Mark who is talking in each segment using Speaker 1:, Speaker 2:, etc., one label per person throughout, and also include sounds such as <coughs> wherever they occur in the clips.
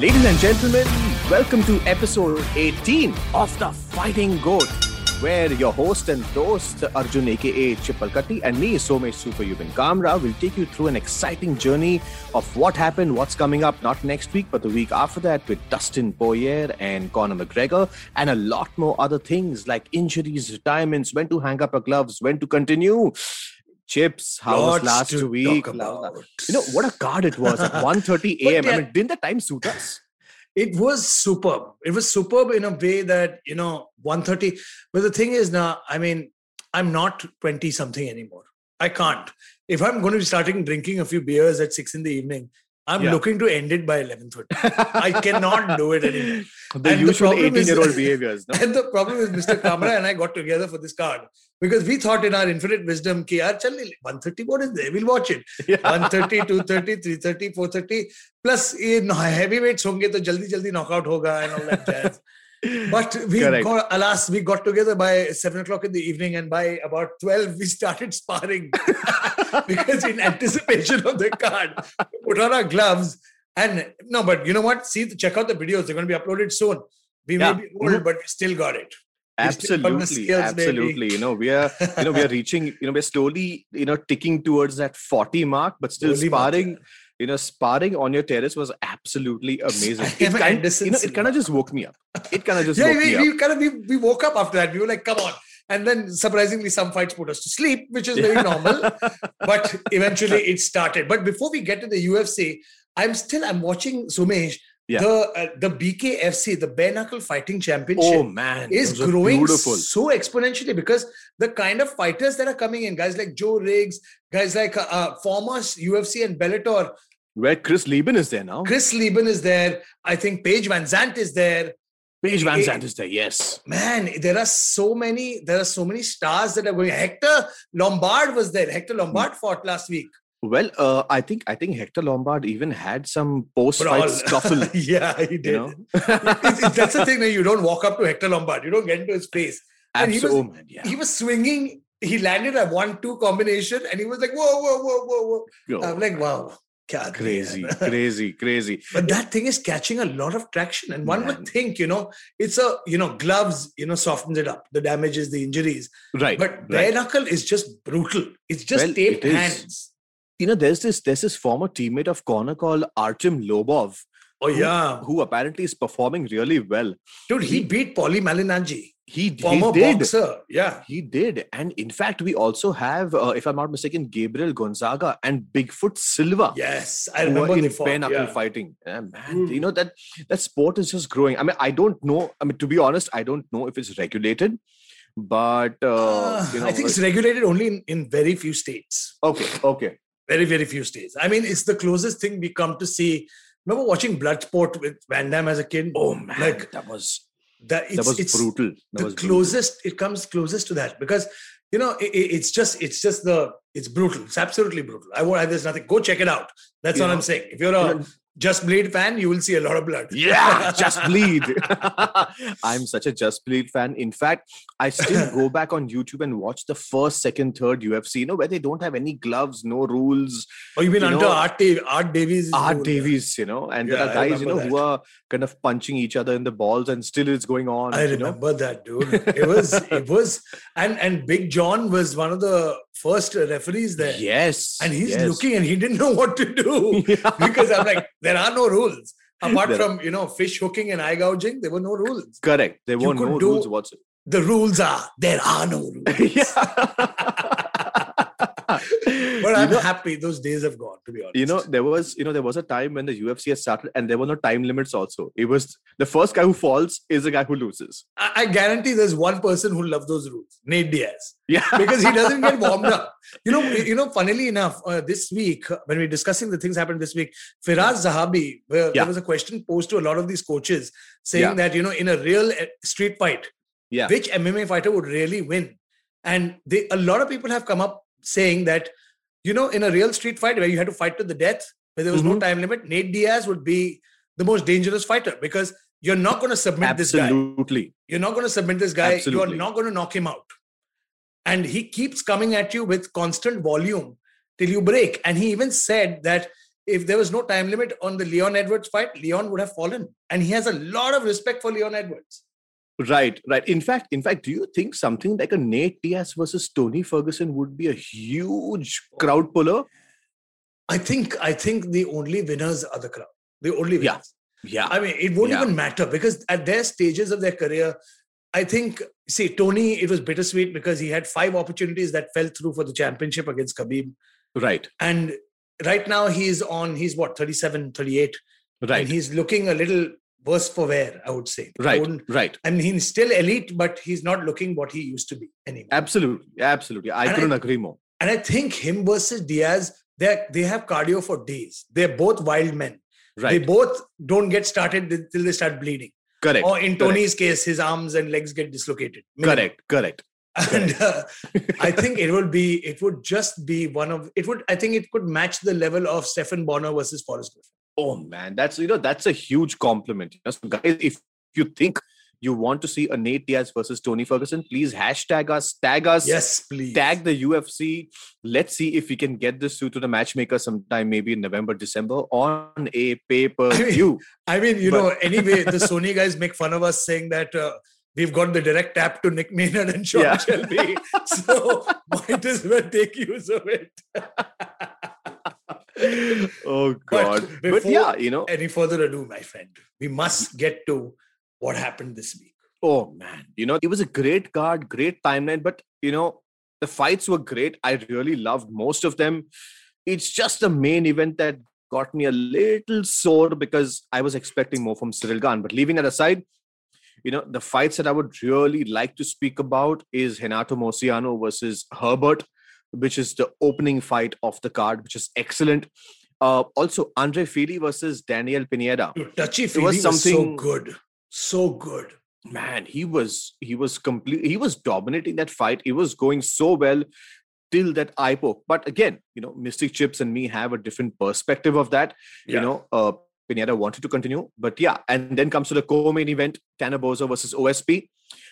Speaker 1: Ladies and gentlemen, welcome to episode 18 of The Fighting Goat, where your host and host Arjun aka Chipalkatti and me, Somesh Superhuman Kamra, will take you through an exciting journey of what happened, what's coming up, not next week, but the week after that, with Dustin Poirier and Conor McGregor, and a lot more other things like injuries, retirements, when to hang up your gloves, when to continue. Chips, how
Speaker 2: Lots
Speaker 1: was last week? You know what a card it was at <laughs> 1:30 a.m. I mean, didn't the time suit us?
Speaker 2: It was superb. It was superb in a way that, you know, 130. But the thing is now, I mean, I'm not 20 something anymore. I can't. If I'm going to be starting drinking a few beers at six in the evening, I'm
Speaker 1: yeah.
Speaker 2: looking to end it by 11:30. I cannot do it anymore. <laughs>
Speaker 1: The
Speaker 2: and
Speaker 1: usual 18-year-old <laughs> behaviors. No?
Speaker 2: And the problem is, Mr. Kamra and I got together for this card because we thought in our infinite wisdom, "Kr, yaar, 130, what is there? We'll watch it. <laughs>
Speaker 1: Yeah.
Speaker 2: 130, 230, 330, 430. Plus, heavyweights honge, to jaldi jaldi knockout hoga and all that jazz. But we
Speaker 1: Correct.
Speaker 2: got, alas, we got together by seven o'clock in the evening, and by about 12, we started sparring <laughs> because in anticipation of the card, we put on our gloves. And no, but you know what? See, check out the videos. They're going to be uploaded soon. We
Speaker 1: Yeah.
Speaker 2: may be old, but we still got it. We
Speaker 1: absolutely
Speaker 2: skills,
Speaker 1: absolutely you know we are you know we are reaching you know we're slowly you know ticking towards that 40 mark but still
Speaker 2: Slowly,
Speaker 1: sparring you know sparring on your terrace was absolutely <laughs> amazing it kind, you know it kind of just woke me up it kind of just <laughs>
Speaker 2: yeah,
Speaker 1: woke
Speaker 2: we,
Speaker 1: me up
Speaker 2: we kind of we, we woke up after that. We were like, come on. And then surprisingly, some fights put us to sleep, which is very normal. <laughs> But eventually it started. But before we get to the UFC, I'm still I'm watching Somesh.
Speaker 1: Yeah.
Speaker 2: The uh, the BKFC, the bare knuckle fighting championship,
Speaker 1: oh man
Speaker 2: is growing so exponentially because the kind of fighters that are coming in, guys like Joe Riggs, guys like uh, uh, former UFC and Bellator,
Speaker 1: where chris leben is there now?
Speaker 2: Chris Leben is there. I think Paige Van Zant is there.
Speaker 1: Paige VanZant is there yes.
Speaker 2: Man there are so many there are so many stars that are going. Hector lombard was there. Hector lombard fought last week.
Speaker 1: Well uh, i think i think hector lombard even had some post
Speaker 2: Brawl.
Speaker 1: fight <laughs> scuffle
Speaker 2: yeah he did.
Speaker 1: you know? <laughs>
Speaker 2: It's- it's- that's the thing that you don't walk up to hector lombard. You don't get into his face. And he was-
Speaker 1: Absolutely, man, yeah.
Speaker 2: he was swinging. He landed a one-two combination and he was like whoa whoa whoa whoa whoa.
Speaker 1: Yo,
Speaker 2: i'm like wow kya
Speaker 1: crazy <laughs> crazy crazy.
Speaker 2: But that thing is catching a lot of traction. And one
Speaker 1: Man.
Speaker 2: would think you know it's a you know gloves you know softens it up. The damages the injuries.
Speaker 1: Right
Speaker 2: but bare
Speaker 1: right.
Speaker 2: knuckle is just brutal. It's just
Speaker 1: Well,
Speaker 2: taped
Speaker 1: it
Speaker 2: hands.
Speaker 1: You know, there's this there's this former teammate of Conor called Artem Lobov,
Speaker 2: Oh
Speaker 1: Who-
Speaker 2: yeah,
Speaker 1: who apparently is performing really well.
Speaker 2: dude, he beat Paulie Malignaggi,
Speaker 1: He,
Speaker 2: former
Speaker 1: he did.
Speaker 2: boxer. Yeah,
Speaker 1: He did. And in fact, we also have, uh, if I'm not mistaken, Gabriel Gonzaga and Bigfoot Silva.
Speaker 2: yes, I remember
Speaker 1: in
Speaker 2: fought.
Speaker 1: bare knuckle
Speaker 2: Yeah.
Speaker 1: fighting. Yeah, man,
Speaker 2: Mm.
Speaker 1: you know that that sport is just growing. I mean, I don't know. I mean, to be honest, I don't know if it's regulated, but uh,
Speaker 2: Uh,
Speaker 1: you know,
Speaker 2: I think it's regulated only in, in very few states.
Speaker 1: okay, okay.
Speaker 2: Very, very few states. I mean, it's the closest thing we come to see. Remember watching Bloodsport with Van Damme as a kid?
Speaker 1: Oh man,
Speaker 2: Like,
Speaker 1: that was
Speaker 2: that, it's,
Speaker 1: that was
Speaker 2: it's
Speaker 1: brutal. That
Speaker 2: the
Speaker 1: was brutal.
Speaker 2: closest. It comes closest to that because you know it, it- it's just it's just the it's brutal. It's absolutely brutal. I won't. There's nothing. Go check it out. That's
Speaker 1: You
Speaker 2: all I'm saying. If you're a
Speaker 1: know,
Speaker 2: Just Bleed fan, you will see a lot of blood.
Speaker 1: Yeah, <laughs> Just Bleed. <laughs> I'm such a Just Bleed fan. In fact, I still go <laughs> back on YouTube and watch the first, second, third UFC, you know, where they don't have any gloves, no rules.
Speaker 2: Oh, you mean
Speaker 1: You
Speaker 2: under
Speaker 1: know,
Speaker 2: Art, Art Davies?
Speaker 1: Art
Speaker 2: rule.
Speaker 1: Davies, you know, and there are guys, you know,
Speaker 2: remember
Speaker 1: who are kind of punching each other in the balls and still it's going on.
Speaker 2: I
Speaker 1: you know?
Speaker 2: remember that, dude. It was, it was, and and Big John was one of the first referees there.
Speaker 1: Yes.
Speaker 2: And he's
Speaker 1: yes.
Speaker 2: looking and he didn't know what to do because I'm like, there are no rules. Apart from, you know, fish hooking and eye gouging, there were no rules.
Speaker 1: Correct. There were no rules whatsoever.
Speaker 2: The rules are, there are no rules. <laughs>
Speaker 1: yeah. <laughs>
Speaker 2: But I'm
Speaker 1: know,
Speaker 2: happy those days have gone, to be honest.
Speaker 1: you know, there was, you know, there was a time when the UFC had started and there were no time limits also. It was the first guy who falls is the guy who loses.
Speaker 2: I, I guarantee there's one person who loves those rules, Nate Diaz.
Speaker 1: Yeah. <laughs>
Speaker 2: because he doesn't get warmed up. You know, you know. Funnily enough, uh, this week uh, when we're discussing the things happened this week, Firas Zahabi, where
Speaker 1: Yeah.
Speaker 2: there was a question posed to a lot of these coaches saying
Speaker 1: Yeah.
Speaker 2: that you know, in a real uh, street fight,
Speaker 1: Yeah.
Speaker 2: which MMA fighter would really win? And they, a lot of people have come up saying that you know, in a real street fight where you had to fight to the death, where there was no
Speaker 1: Mhm.
Speaker 2: time limit, Nate Diaz would be the most dangerous fighter because you're not going to submit this guy.
Speaker 1: Absolutely.
Speaker 2: You're not going to submit this guy.
Speaker 1: Absolutely.
Speaker 2: You're not going to knock him out. And he keeps coming at you with constant volume till you break. And he even said that if there was no time limit on the Leon Edwards fight, Leon would have fallen. And he has a lot of respect for Leon Edwards.
Speaker 1: Right, right. In fact, in fact, do you think something like a Nate Diaz versus Tony Ferguson would be a huge crowd puller?
Speaker 2: I think I think the only winners are the crowd. The only winners.
Speaker 1: Yeah. yeah.
Speaker 2: I mean, it won't
Speaker 1: Yeah.
Speaker 2: even matter because at their stages of their career, I think, see, Tony, it was bittersweet because he had five opportunities that fell through for the championship against Khabib.
Speaker 1: Right,
Speaker 2: And right now he's on, he's what, 37, 38.
Speaker 1: right,
Speaker 2: And he's looking a little worse for wear, I would say.
Speaker 1: Right, right.
Speaker 2: I mean, he's still elite, but he's not looking what he used to be anymore.
Speaker 1: Absolutely, absolutely. I
Speaker 2: And
Speaker 1: couldn't agree more.
Speaker 2: And I think him versus Diaz, they they have cardio for days. They're both wild men. They both don't get started till they start bleeding.
Speaker 1: correct,
Speaker 2: Or in
Speaker 1: correct.
Speaker 2: Tony's case, his arms and legs get dislocated. Minimum.
Speaker 1: correct, correct.
Speaker 2: And uh, I <laughs> think it will be, it would just be one of, it would, I think it could match the level of Stephan Bonnar versus Forrest Griffin.
Speaker 1: Oh man, that's you know that's a huge compliment. You know, so guys, if you think you want to see a Nate Diaz versus Tony Ferguson, please hashtag us, tag us,
Speaker 2: Yes, please.
Speaker 1: tag the UFC. Let's see if we can get this through to the matchmaker sometime, maybe in November, December, on a pay per view. <laughs>
Speaker 2: I mean, you
Speaker 1: But-
Speaker 2: know, anyway, the <laughs> Sony guys make fun of us saying that uh, we've got the direct tap to Mick Maynard and Sean
Speaker 1: Yeah.
Speaker 2: Shelby. <laughs> So might as well take use of it.
Speaker 1: Oh God! But,
Speaker 2: before-
Speaker 1: yeah, you know,
Speaker 2: Any further ado, my friend, we must get to what happened this week.
Speaker 1: Oh man, you know, it was a great card, great timeline, but you know, the fights were great. I really loved most of them. It's just the main event that got me a little sore because I was expecting more from Ciryl Gane. But leaving that aside, you know, the fights that I would really like to speak about is Renato Moicano versus Herbert, which is the opening fight of the card, which is excellent. Uh, also, Andre Fili versus Daniel Pineda.
Speaker 2: Dude, Touchy
Speaker 1: was
Speaker 2: Feely was, so
Speaker 1: something-
Speaker 2: good. So good.
Speaker 1: man he was he was complete he was dominating that fight it was going so well till that eye poke but again you know mystic chips and me have a different perspective of that you know uh Pineda wanted to continue but yeah and then comes to the co-main event Tanner Boser versus OSP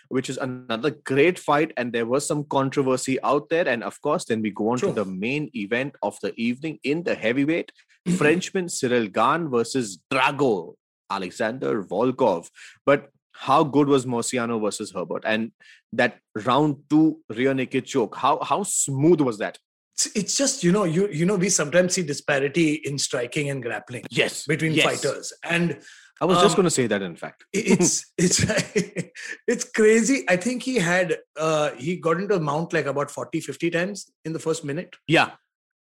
Speaker 1: which is another great fight and there was some controversy out there and of course then we go on
Speaker 2: True.
Speaker 1: to the main event of the evening in the heavyweight mm-hmm. Frenchman Ciryl Gane versus Drago Alexander Volkov but how good was Moicano versus Herbert? And that round two rear naked choke, how how smooth was that?
Speaker 2: It's, it's just, you know, you you know, we sometimes see disparity in striking and grappling
Speaker 1: Yes,
Speaker 2: between
Speaker 1: yes.
Speaker 2: fighters. And
Speaker 1: I was just
Speaker 2: Um,
Speaker 1: going to say that. In fact,
Speaker 2: it's <laughs> it's <laughs> it's crazy. I think he had uh he got into the mount like about 40, 50 times in the first minute.
Speaker 1: yeah,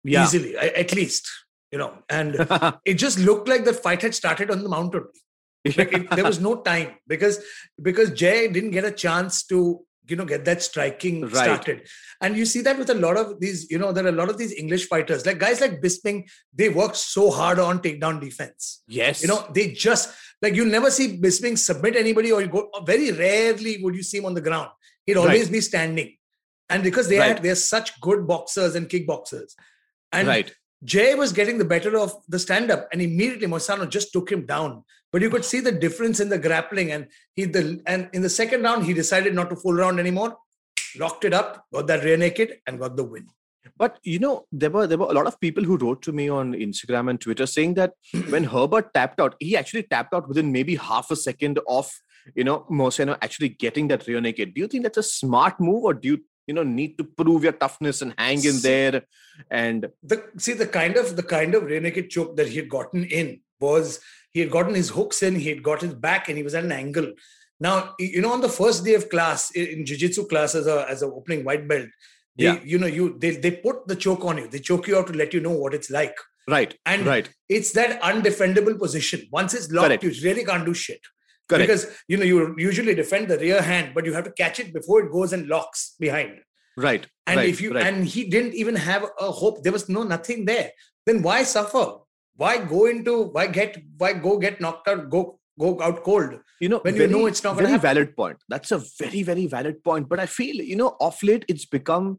Speaker 1: yeah.
Speaker 2: Easily, a- at least. You know, and <laughs> it just looked like the fight had started on the mount only. like it, there was no time because because Jai didn't get a chance to you know get that striking
Speaker 1: Right.
Speaker 2: started and you see that with a lot of these you know there are a lot of these english fighters like guys like bisping they work so hard on takedown defense
Speaker 1: yes,
Speaker 2: you know they just like you'll never see bisping submit anybody or you go very rarely would you see him on the ground he'd
Speaker 1: Right.
Speaker 2: always be standing and because they
Speaker 1: Right.
Speaker 2: are they're such good boxers and kickboxers and
Speaker 1: right.
Speaker 2: Jai was getting the better of the stand up, and immediately Moicano just took him down. But you could see the difference in the grappling, and he the and in the second round he decided not to fool around anymore, locked it up, got that rear naked, and got the win.
Speaker 1: But you know, there were there were a lot of people who wrote to me on Instagram and Twitter saying that <clears throat> when Herbert tapped out, he actually tapped out within maybe half a second of you know Moicano actually getting that rear naked. Do you think that's a smart move, or do you you know need to prove your toughness and hang in there? And
Speaker 2: The see the kind of the kind of rear naked choke that he had gotten in was he had gotten his hooks in, he had got his back, and he was at an angle. Now you know on the first day of class in jiu-jitsu class as a as an opening white belt, they,
Speaker 1: Yeah.
Speaker 2: you know you they they put the choke on you, they choke you out to let you know what it's like.
Speaker 1: right,
Speaker 2: And
Speaker 1: right,
Speaker 2: it's that undefendable position. Once it's locked,
Speaker 1: Correct.
Speaker 2: you really can't do shit.
Speaker 1: correct.
Speaker 2: Because you know you usually defend the rear hand, but you have to catch it before it goes and locks behind.
Speaker 1: right.
Speaker 2: And
Speaker 1: right,
Speaker 2: if you
Speaker 1: right.
Speaker 2: and he didn't even have a hope, there was no nothing there. Then why suffer? Why go into why get why go get knocked out? Go go out cold.
Speaker 1: you know
Speaker 2: when you know it's not
Speaker 1: very
Speaker 2: happen.
Speaker 1: valid point that's a very very valid point but i feel you know off late it's become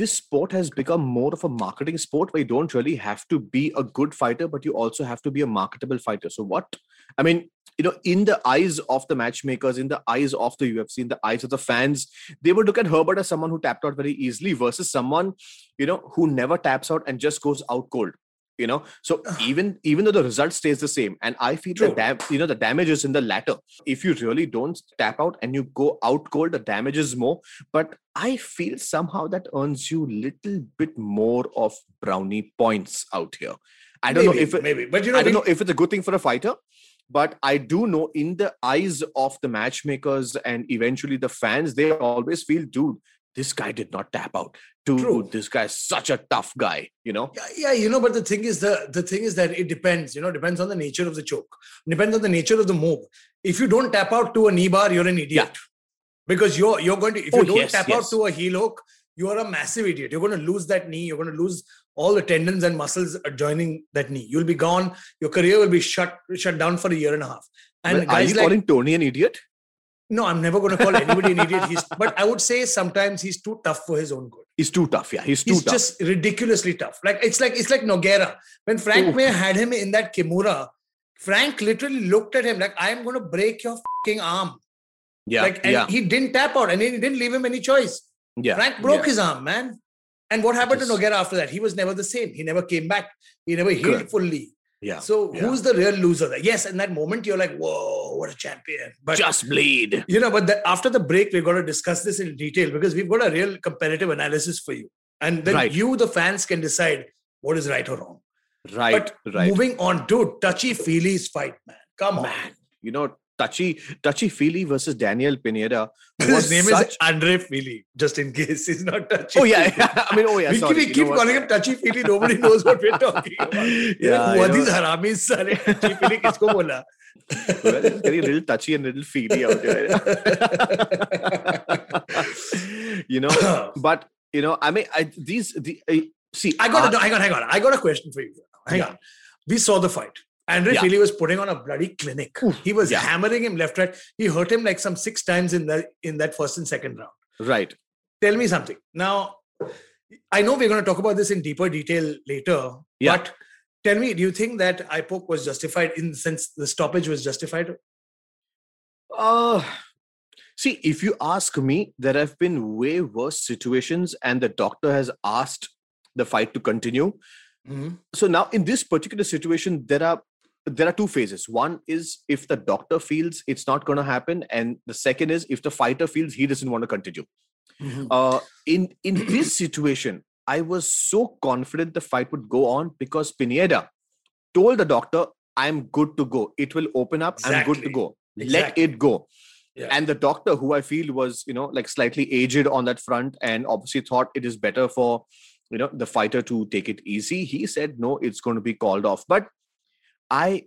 Speaker 1: this sport has become more of a marketing sport where you don't really have to be a good fighter but you also have to be a marketable fighter so what i mean you know in the eyes of the matchmakers in the eyes of the ufc in the eyes of the fans they would look at herbert as someone who tapped out very easily versus someone you know who never taps out and just goes out cold you know? So even even though the result stays the same and i feel the
Speaker 2: True.
Speaker 1: dam- you know the damage is in the latter. If you really don't tap out and you go out cold the damage is more. But i feel somehow that earns you little bit more of brownie points out here. I don't
Speaker 2: maybe,
Speaker 1: know if it,
Speaker 2: maybe, but you know,
Speaker 1: I don't
Speaker 2: we-
Speaker 1: know if it's a good thing for a fighter, but I do know in the eyes of the matchmakers and eventually the fans, they always feel, dude, this guy did not tap out. Dude,
Speaker 2: True.
Speaker 1: this guy's such a tough guy, you know?
Speaker 2: Yeah, yeah, you know, but the thing is the the thing is that it depends, you know, depends on the nature of the choke, depends on the nature of the move. If you don't tap out to a knee bar, you're an idiot. yeah. Because you're you're going to if oh, you
Speaker 1: Oh,
Speaker 2: don't
Speaker 1: yes,
Speaker 2: tap
Speaker 1: yes.
Speaker 2: out to a heel hook, you are a massive idiot. You're going to lose that knee. You're going to lose all the tendons and muscles adjoining that knee. You'll be gone. Your career will be shut shut down for a year and a half. And
Speaker 1: Well, are
Speaker 2: guys
Speaker 1: you
Speaker 2: like
Speaker 1: calling Tony an idiot?
Speaker 2: No, I'm never going to call anybody an idiot. He's but I would say sometimes he's too tough for his own good.
Speaker 1: He's too tough. Yeah, he's too tough.
Speaker 2: He's
Speaker 1: tough.
Speaker 2: just ridiculously tough. Like it's like it's like Nogueira. When Frank
Speaker 1: Oof.
Speaker 2: Mir had him in that Kimura, Frank literally looked at him like, "I'm going to break your fucking arm."
Speaker 1: yeah,
Speaker 2: like, and
Speaker 1: yeah,
Speaker 2: he didn't tap out, and he didn't leave him any choice.
Speaker 1: yeah.
Speaker 2: Frank broke
Speaker 1: yeah.
Speaker 2: his arm, man. And what happened
Speaker 1: Yes.
Speaker 2: to Nogueira after that? He was never the same. He never came back. He never healed
Speaker 1: Correct.
Speaker 2: fully.
Speaker 1: Yeah.
Speaker 2: So
Speaker 1: yeah.
Speaker 2: who's the real loser there? Yes, in that moment you're like, "Whoa, what a champion!" But
Speaker 1: just bleed.
Speaker 2: you know, but the, after the break, we're going to discuss this in detail because we've got a real comparative analysis for you. And then
Speaker 1: Right.
Speaker 2: you, the fans, can decide what is right or wrong.
Speaker 1: Right,
Speaker 2: but
Speaker 1: right.
Speaker 2: moving on, dude, touchy feely's fight, man. Come on.
Speaker 1: Man, you know, touchy touchy Feely versus Daniel Pineda. <laughs>
Speaker 2: His name
Speaker 1: such...
Speaker 2: is Andre Fili, just in case he's not touchy.
Speaker 1: Oh yeah, yeah. <laughs> I mean, oh yeah.
Speaker 2: we,
Speaker 1: sorry,
Speaker 2: we keep
Speaker 1: calling what?
Speaker 2: him touchy Feely. Nobody knows what we're talking about. <laughs>
Speaker 1: Yeah, what
Speaker 2: these haramis sare touchy Feely kisko
Speaker 1: bola? it's getting a little touchy and a little feely out there. you know, <coughs> but you know, I mean, I, these the, I, see.
Speaker 2: I got.
Speaker 1: Uh,
Speaker 2: a, hang on, hang on. I got a question for you. Hang
Speaker 1: yeah.
Speaker 2: on. We saw the fight. Andre
Speaker 1: Yeah.
Speaker 2: Was putting on a bloody clinic. he was
Speaker 1: yeah.
Speaker 2: hammering him left, right. He hurt him like some six times in the in that first and second round.
Speaker 1: right.
Speaker 2: Tell me something. Now, I know we're going to talk about this in deeper detail later,
Speaker 1: Yeah.
Speaker 2: but tell me, do you think that eye poke was justified in the sense the stoppage was justified?
Speaker 1: Uh, see, if you ask me, there have been way worse situations, and the doctor has asked the fight to continue.
Speaker 2: Mhm.
Speaker 1: So now, in this particular situation, there are there are two phases. One is if the doctor feels it's not going to happen, and the second is if the fighter feels he doesn't want to continue.
Speaker 2: Mhm.
Speaker 1: Uh, in in this situation, I was so confident the fight would go on because Pineda told the doctor, "I'm good to go. It will open up. I'm good to
Speaker 2: Exactly.
Speaker 1: go. Let it go."
Speaker 2: Yeah.
Speaker 1: And the doctor, who I feel was, you know, like slightly aged on that front, and obviously thought it is better for, you know, the fighter to take it easy. He said, "No, it's going to be called off." But I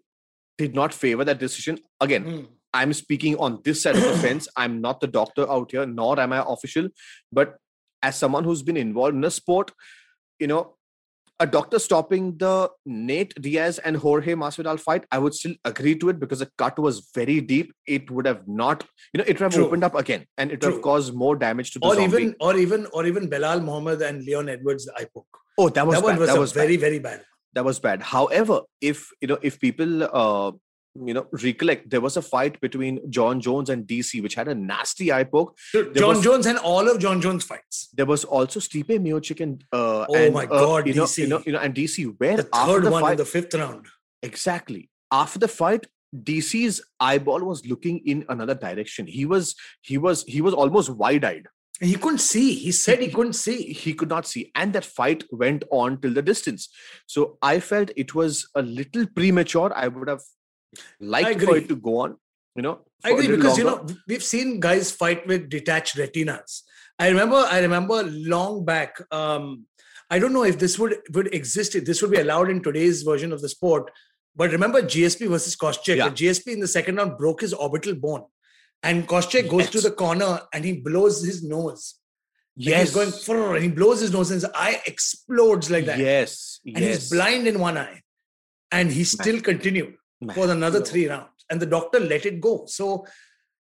Speaker 1: did not favor that decision. Again,
Speaker 2: Mhm.
Speaker 1: I'm speaking on this side of the <clears throat> fence. I'm not the doctor out here, nor am I official. But as someone who's been involved in a sport, you know, a doctor stopping the Nate Diaz and Jorge Masvidal fight, I would still agree to it because the cut was very deep. It would have not, you know, it would have
Speaker 2: True.
Speaker 1: opened up again and it would have caused more damage to the
Speaker 2: Or
Speaker 1: zombie.
Speaker 2: even, or even, or even Belal Muhammad and Leon Edwards, the eye poke.
Speaker 1: oh, that was
Speaker 2: that one was,
Speaker 1: that was bad.
Speaker 2: very, very bad.
Speaker 1: That was bad however if you know if people uh you know recollect there was a fight between jon jones and dc which had a nasty eye poke
Speaker 2: Dude, Jon
Speaker 1: was-
Speaker 2: Jones and all of Jon Jones' fights.
Speaker 1: there was also Stipe Miocic and uh
Speaker 2: Oh
Speaker 1: and,
Speaker 2: my
Speaker 1: uh,
Speaker 2: God,
Speaker 1: you know,
Speaker 2: DC.
Speaker 1: you know you know and dc where
Speaker 2: The
Speaker 1: after
Speaker 2: third
Speaker 1: the
Speaker 2: one
Speaker 1: fight
Speaker 2: in the fifth round.
Speaker 1: exactly after the fight dc's eyeball was looking in another direction he was he was he was almost wide-eyed
Speaker 2: he couldn't see. He said he couldn't see.
Speaker 1: he could not see and that fight went on till the distance so i felt it was a little premature i would have liked for it to go on you know
Speaker 2: I agree because you know we've seen guys fight with detached retinas. I remember. I remember long back. Um, I don't know if this would would exist. If this would be allowed in today's version of the sport. But remember GSP versus Koscheck.
Speaker 1: Yeah.
Speaker 2: GSP in the second round broke his orbital bone, and Koscheck goes to the corner and he blows his nose.
Speaker 1: Yes
Speaker 2: he's going and he blows his nose and his eye explodes like that.
Speaker 1: yes
Speaker 2: and
Speaker 1: yes
Speaker 2: he's blind in one eye, and he still continued
Speaker 1: Man,
Speaker 2: for another three rounds, and the doctor let it go. So,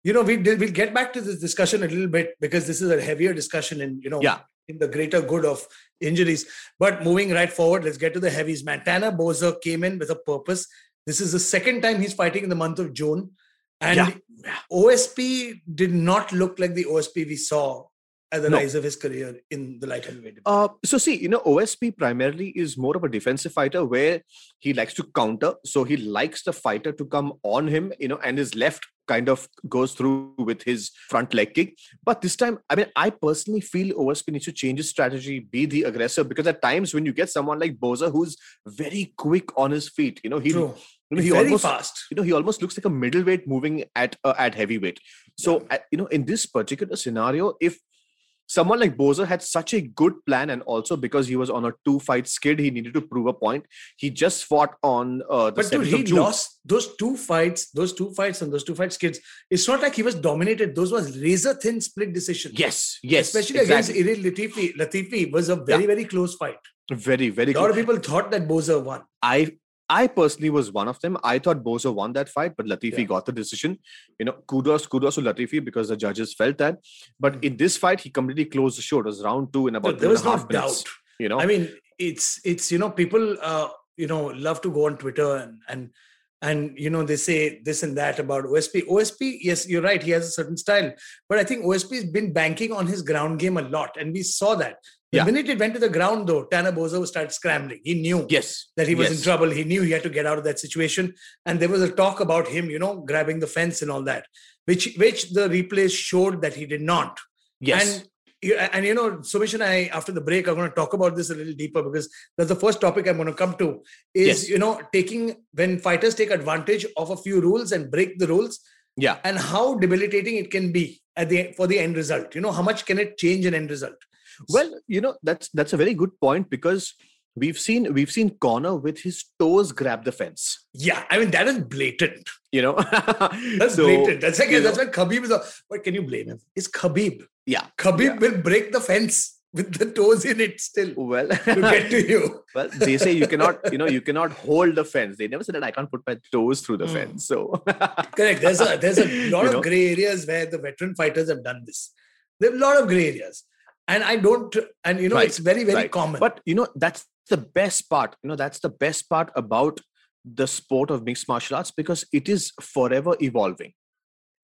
Speaker 2: you know, we did, we'll get back to this discussion a little bit because this is a heavier discussion in you know
Speaker 1: Yeah.
Speaker 2: in the greater good of injuries. But moving right forward, let's get to the heavies. Montana Boser came in with a purpose. This is the second time he's fighting in the month of June, and
Speaker 1: Yeah.
Speaker 2: OSP did not look like the OSP we saw at the
Speaker 1: No.
Speaker 2: rise of his career in the light heavyweight.
Speaker 1: Uh, so see, you know, OSP primarily is more of a defensive fighter where he likes to counter. So he likes the fighter to come on him, you know, and his left kind of goes through with his front leg kick. But this time, I mean, I personally feel OSP needs to change his strategy, be the aggressor, because at times when you get someone like Boser who's very quick on his feet, you know, he,
Speaker 2: True.
Speaker 1: You know, he
Speaker 2: Very
Speaker 1: almost
Speaker 2: fast.
Speaker 1: you know he almost looks like a middleweight moving at uh, at heavyweight so at- you know in this particular scenario if someone like Boser had such a good plan and also because he was on a two fight skid he needed to prove a point he just fought on uh, the
Speaker 2: But dude, he lost those two fights, those two fights and those two fights kids. It's not like he was dominated. Those was razor thin split decisions.
Speaker 1: yes yes
Speaker 2: Especially
Speaker 1: exactly.
Speaker 2: against Ilir Latifi. Latifi was a very, very close fight.
Speaker 1: very very close.
Speaker 2: A lot of people thought that Boser won.
Speaker 1: I I personally was one of them. I thought Boser won that fight, but Latifi
Speaker 2: Yeah.
Speaker 1: got the decision. You know, kudos, kudos to Latifi because the judges felt that. But
Speaker 2: Mhm.
Speaker 1: in this fight, he completely closed the show. It was round two in about
Speaker 2: Dude, there was no
Speaker 1: minutes,
Speaker 2: doubt.
Speaker 1: You know,
Speaker 2: I mean, it's it's you know people uh, you know love to go on Twitter and and and you know they say this and that about OSP. OSP, yes, you're right. He has a certain style, but I think OSP has been banking on his ground game a lot, and we saw that. The
Speaker 1: Yeah.
Speaker 2: minute it went to the ground, though, Tanner Boser started scrambling. He knew
Speaker 1: yes,
Speaker 2: that he was in trouble. He knew he had to get out of that situation, and there was a talk about him, you know, grabbing the fence and all that, which which the replays showed that he did not.
Speaker 1: Yes,
Speaker 2: And you- and you know, Somesh and I, after the break, are going to talk about this a little deeper because that's the first topic I'm going to come to. Is
Speaker 1: Yes.
Speaker 2: you know taking when fighters take advantage of a few rules and break the rules,
Speaker 1: yeah,
Speaker 2: and how debilitating it can be at the for the end result. You know, how much can it change an end result?
Speaker 1: Well, you know that's that's a very good point because we've seen we've seen Conor with his toes grab the fence.
Speaker 2: Yeah, I mean that is blatant.
Speaker 1: You know, <laughs>
Speaker 2: That's
Speaker 1: So,
Speaker 2: blatant. That's like that's
Speaker 1: know-
Speaker 2: why Khabib is. A, but can you blame him? It's Khabib.
Speaker 1: yeah.
Speaker 2: Khabib
Speaker 1: Yeah.
Speaker 2: will break the fence with the toes in it still
Speaker 1: Well, <laughs>
Speaker 2: to get to you. <laughs>
Speaker 1: well, they say you cannot, you know, you cannot hold the fence. They never said that I can't put my toes through the
Speaker 2: Hmm.
Speaker 1: fence. So
Speaker 2: Correct. There's a there's a lot
Speaker 1: You
Speaker 2: of
Speaker 1: know?
Speaker 2: gray areas where the veteran fighters have done this. There are a lot of gray areas, and I don't. And you know,
Speaker 1: Right,
Speaker 2: it's very very
Speaker 1: right.
Speaker 2: common.
Speaker 1: But you know, that's the best part. You know, that's the best part about the sport of mixed martial arts because it is forever evolving.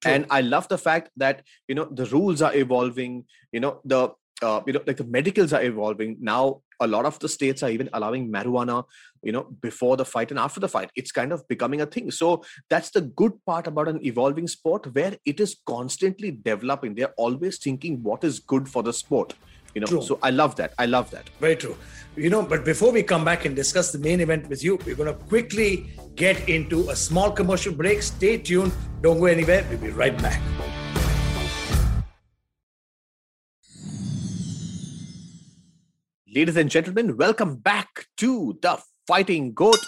Speaker 2: True.
Speaker 1: And I love the fact that you know the rules are evolving. You know the uh, you know like the medicals are evolving now. A lot of the states are even allowing marijuana. You know before the fight and after the fight, it's kind of becoming a thing. So that's the good part about an evolving sport where it is constantly developing. They're always thinking what is good for the sport. You know,
Speaker 2: True.
Speaker 1: so I love that. I love that.
Speaker 2: Very true. You know, but before we come back and discuss the main event with you, we're going to quickly get into a small commercial break. Stay tuned. Don't go anywhere. We'll be right back.
Speaker 1: Ladies and gentlemen, welcome back to the Fighting Goat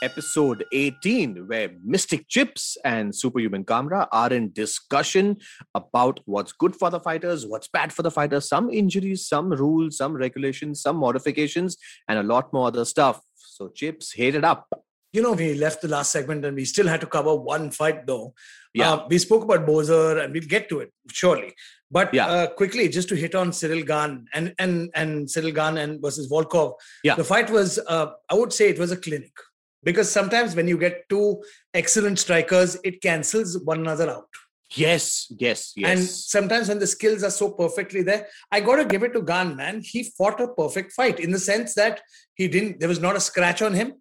Speaker 1: episode 18, where Mystic Chips and Superhuman Kamra are in discussion about what's good for the fighters, what's bad for the fighters, some injuries, some rules, some regulations, some modifications, and a lot more other stuff. So, Chips, hit it up.
Speaker 2: You know, we left the last segment and we still had to cover one fight though.
Speaker 1: Yeah.
Speaker 2: Uh, we spoke about Boser and we'll get to it surely. But
Speaker 1: Yeah.
Speaker 2: uh, quickly, just to hit on Ciryl Gane and and and Ciryl Gane and versus Volkov.
Speaker 1: Yeah.
Speaker 2: The fight was, uh, I would say, it was a clinic because sometimes when you get two excellent strikers, it cancels one another out.
Speaker 1: Yes, yes, yes.
Speaker 2: And sometimes when the skills are so perfectly there, I got to give it to Gane, man. He fought a perfect fight in the sense that he didn't. There was not a scratch on him.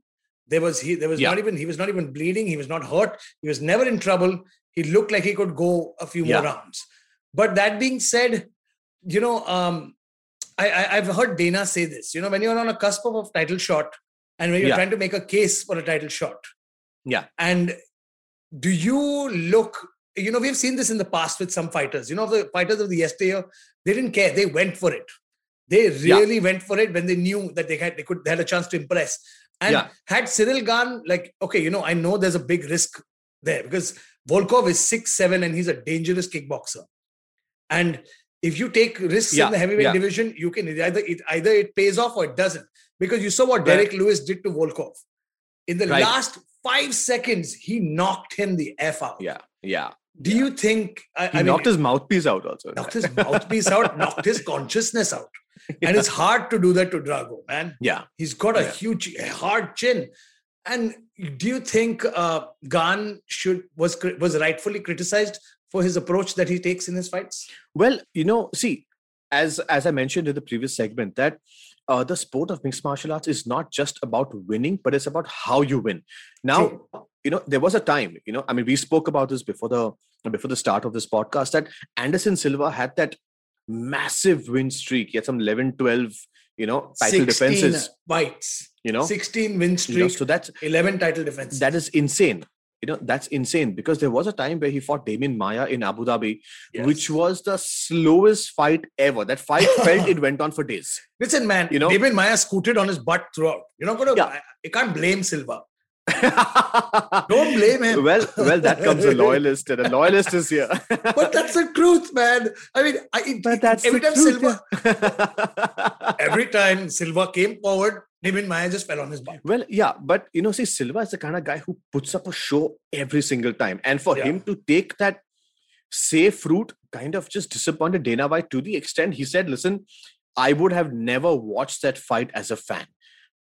Speaker 2: There was he. There was
Speaker 1: Yeah.
Speaker 2: not even. He was not even bleeding. He was not hurt. He was never in trouble. He looked like he could go a few
Speaker 1: Yeah.
Speaker 2: more rounds. But that being said, you know, um, I, I I've heard Dana say this. You know, when you're on a cusp of a title shot, and when you're
Speaker 1: Yeah.
Speaker 2: trying to make a case for a title shot,
Speaker 1: yeah,
Speaker 2: and do you look, you know, we've seen this in the past with some fighters. You know, the fighters of the yesteryear, they didn't care. They went for it. They
Speaker 1: Yeah.
Speaker 2: really went for it when they knew that they had they could they had a chance to impress. And
Speaker 1: Yeah.
Speaker 2: had Cyril gone, like, okay, you know, I know there's a big risk there because Volkov is six seven and he's a dangerous kickboxer. And if you take risks
Speaker 1: Yeah,
Speaker 2: in the heavyweight
Speaker 1: yeah.
Speaker 2: division, you can either it either it pays off or it doesn't. Because you saw what
Speaker 1: Right.
Speaker 2: Derrick Lewis did to Volkov. In the
Speaker 1: Right.
Speaker 2: last five seconds, he knocked him the F out.
Speaker 1: yeah, yeah.
Speaker 2: Do you think I,
Speaker 1: He
Speaker 2: I
Speaker 1: knocked
Speaker 2: mean,
Speaker 1: his mouthpiece out also.
Speaker 2: knocked his mouthpiece out, knocked his consciousness out? <laughs> And it's hard to do that to Drago, man.
Speaker 1: yeah.
Speaker 2: He's got a
Speaker 1: Yeah.
Speaker 2: huge, hard chin. And do you think uh, Gane should was was rightfully criticized for his approach that he takes in his fights?
Speaker 1: Well, you know, see, as as I mentioned in the previous segment, that uh, the sport of mixed martial arts is not just about winning, but it's about how you win. Now,
Speaker 2: True.
Speaker 1: you know, there was a time, you know, I mean, we spoke about this before the before the start of this podcast that Anderson Silva had that massive win streak. He had some 11, 12, you know, title
Speaker 2: 16
Speaker 1: defenses,
Speaker 2: fights,
Speaker 1: you know.
Speaker 2: 16 win
Speaker 1: You know,
Speaker 2: streak,
Speaker 1: so that's
Speaker 2: 11 title defenses.
Speaker 1: that is insane. You know, that's insane because there was a time where he fought Demian Maia in Abu Dhabi, which was the slowest fight ever. That fight <laughs> felt it went on for days.
Speaker 2: Listen, man,
Speaker 1: you know-
Speaker 2: Demian Maia scooted on his butt throughout. You're not gonna.
Speaker 1: Yeah.
Speaker 2: I, I can't blame Silva. <laughs> Don't blame him.
Speaker 1: Well, well, that comes a loyalist, and a loyalist is here. <laughs>
Speaker 2: But that's the truth, man. I mean, I,
Speaker 1: But that's
Speaker 2: every time
Speaker 1: truth,
Speaker 2: Silva, <laughs> every time Silva came forward, Demian Maia just fell on his butt.
Speaker 1: Well, yeah, but you know, see, Silva is the kind of guy who puts up a show every single time, and for
Speaker 2: Yeah.
Speaker 1: him to take that safe route kind of just disappointed Dana White to the extent he said, "Listen, I would have never watched that fight as a fan."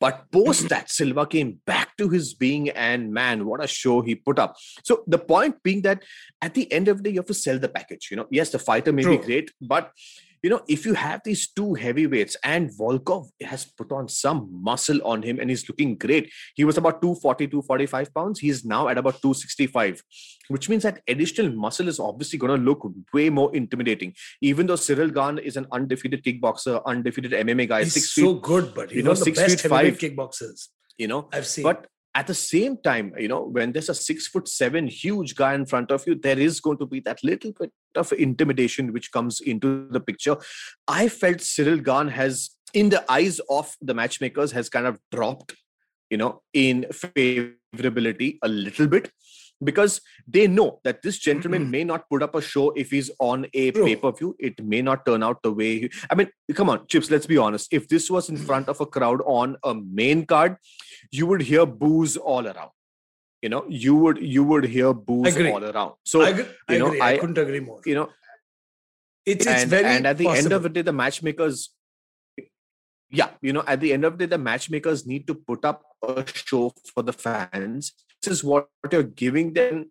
Speaker 1: But <clears throat> post that, Silva came back to his being, and man, what a show he put up. So the point being that at the end of the day, you have to sell the package. You know, yes, the fighter may be great, but you know, if you have these two heavyweights, and Volkov has put on some muscle on him, and he's looking great. He was about 240, 245 pounds. He's now at about 265, which means that additional muscle is obviously going to look way more intimidating. Even though Ciryl Gane is an undefeated kickboxer, undefeated MMA guy,
Speaker 2: He's
Speaker 1: six
Speaker 2: so
Speaker 1: feet,
Speaker 2: good, but
Speaker 1: you know, six feet five.
Speaker 2: kickboxers
Speaker 1: you know,
Speaker 2: I've seen.
Speaker 1: but at the same time, you know, when there's a six foot seven huge guy in front of you, there is going to be that little bit of intimidation which comes into the picture. I felt Ciryl Gane has, in the eyes of the matchmakers, has kind of dropped, you know, in favorability a little bit because they know that this gentleman mm-hmm. may not put up a show if he's on a pay per view. It may not turn out the way. He, I mean, come on, Chips. Let's be honest. If this was in front of a crowd on a main card, you would hear boos all around. You know, you would you would hear boos all around. So
Speaker 2: I, agree, I,
Speaker 1: you know,
Speaker 2: agree. I,
Speaker 1: I-
Speaker 2: couldn't agree more.
Speaker 1: you know,
Speaker 2: It's, it's
Speaker 1: and,
Speaker 2: very
Speaker 1: and at the end of the day, the matchmakers, yeah, you know, at the end of the day, the matchmakers need to put up a show for the fans. This is what you're giving them.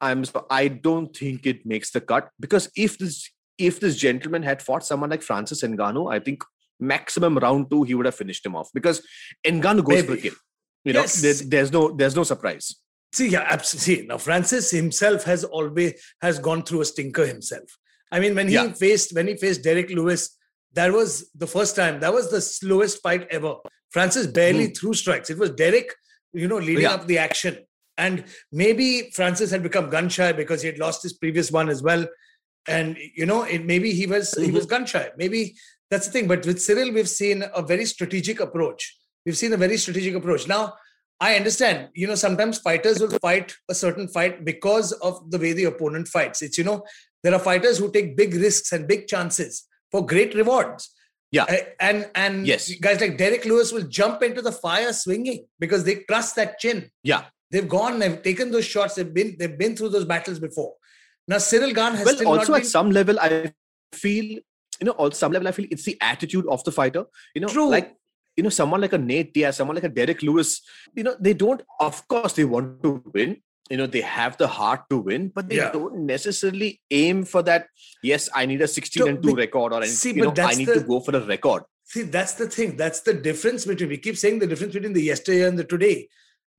Speaker 1: I'm so I don't think it makes the cut because if this if this gentleman had fought someone like Francis Ngannou, I think maximum round two he would have finished him off because Ngannou goes for a kill. You know,
Speaker 2: Yes.
Speaker 1: there- there's no there's no surprise.
Speaker 2: See, yeah, absolutely. Now, Francis himself has always has gone through a stinker himself. I mean, when he
Speaker 1: Yeah.
Speaker 2: faced when he faced Derrick Lewis, that was the first time. That was the slowest fight ever. Francis barely hmm. threw strikes. It was Derrick, you know, leading
Speaker 1: Yeah.
Speaker 2: up the action. And maybe Francis had become gun shy because he had lost his previous one as well. And you know, it maybe he was he was mm-hmm. gun shy. Maybe that's the thing. But with Cyril, we've seen a very strategic approach. We've seen a very strategic approach. Now, I understand, you know, sometimes fighters will fight a certain fight because of the way the opponent fights. It's, you know, there are fighters who take big risks and big chances for great rewards.
Speaker 1: Yeah.
Speaker 2: Uh, And and
Speaker 1: Yes.
Speaker 2: guys like Derrick Lewis will jump into the fire swinging because they trust that chin.
Speaker 1: Yeah.
Speaker 2: They've gone, they've taken those shots, they've been they've been through those battles before. Now Ciryl Gane has
Speaker 1: well also at
Speaker 2: been
Speaker 1: some level i feel you know on some level i feel it's the attitude of the fighter you know
Speaker 2: True.
Speaker 1: like you know someone like a nate diaz someone like a derrick lewis you know they don't of course they want to win you know they have the heart to win but they
Speaker 2: Yeah.
Speaker 1: don't necessarily aim for that yes i need a 16
Speaker 2: So,
Speaker 1: and 2
Speaker 2: be-
Speaker 1: record or
Speaker 2: see,
Speaker 1: you know i need to go for a record
Speaker 2: See, that's the thing. That's the difference between we keep saying the difference between the yesterday and the today.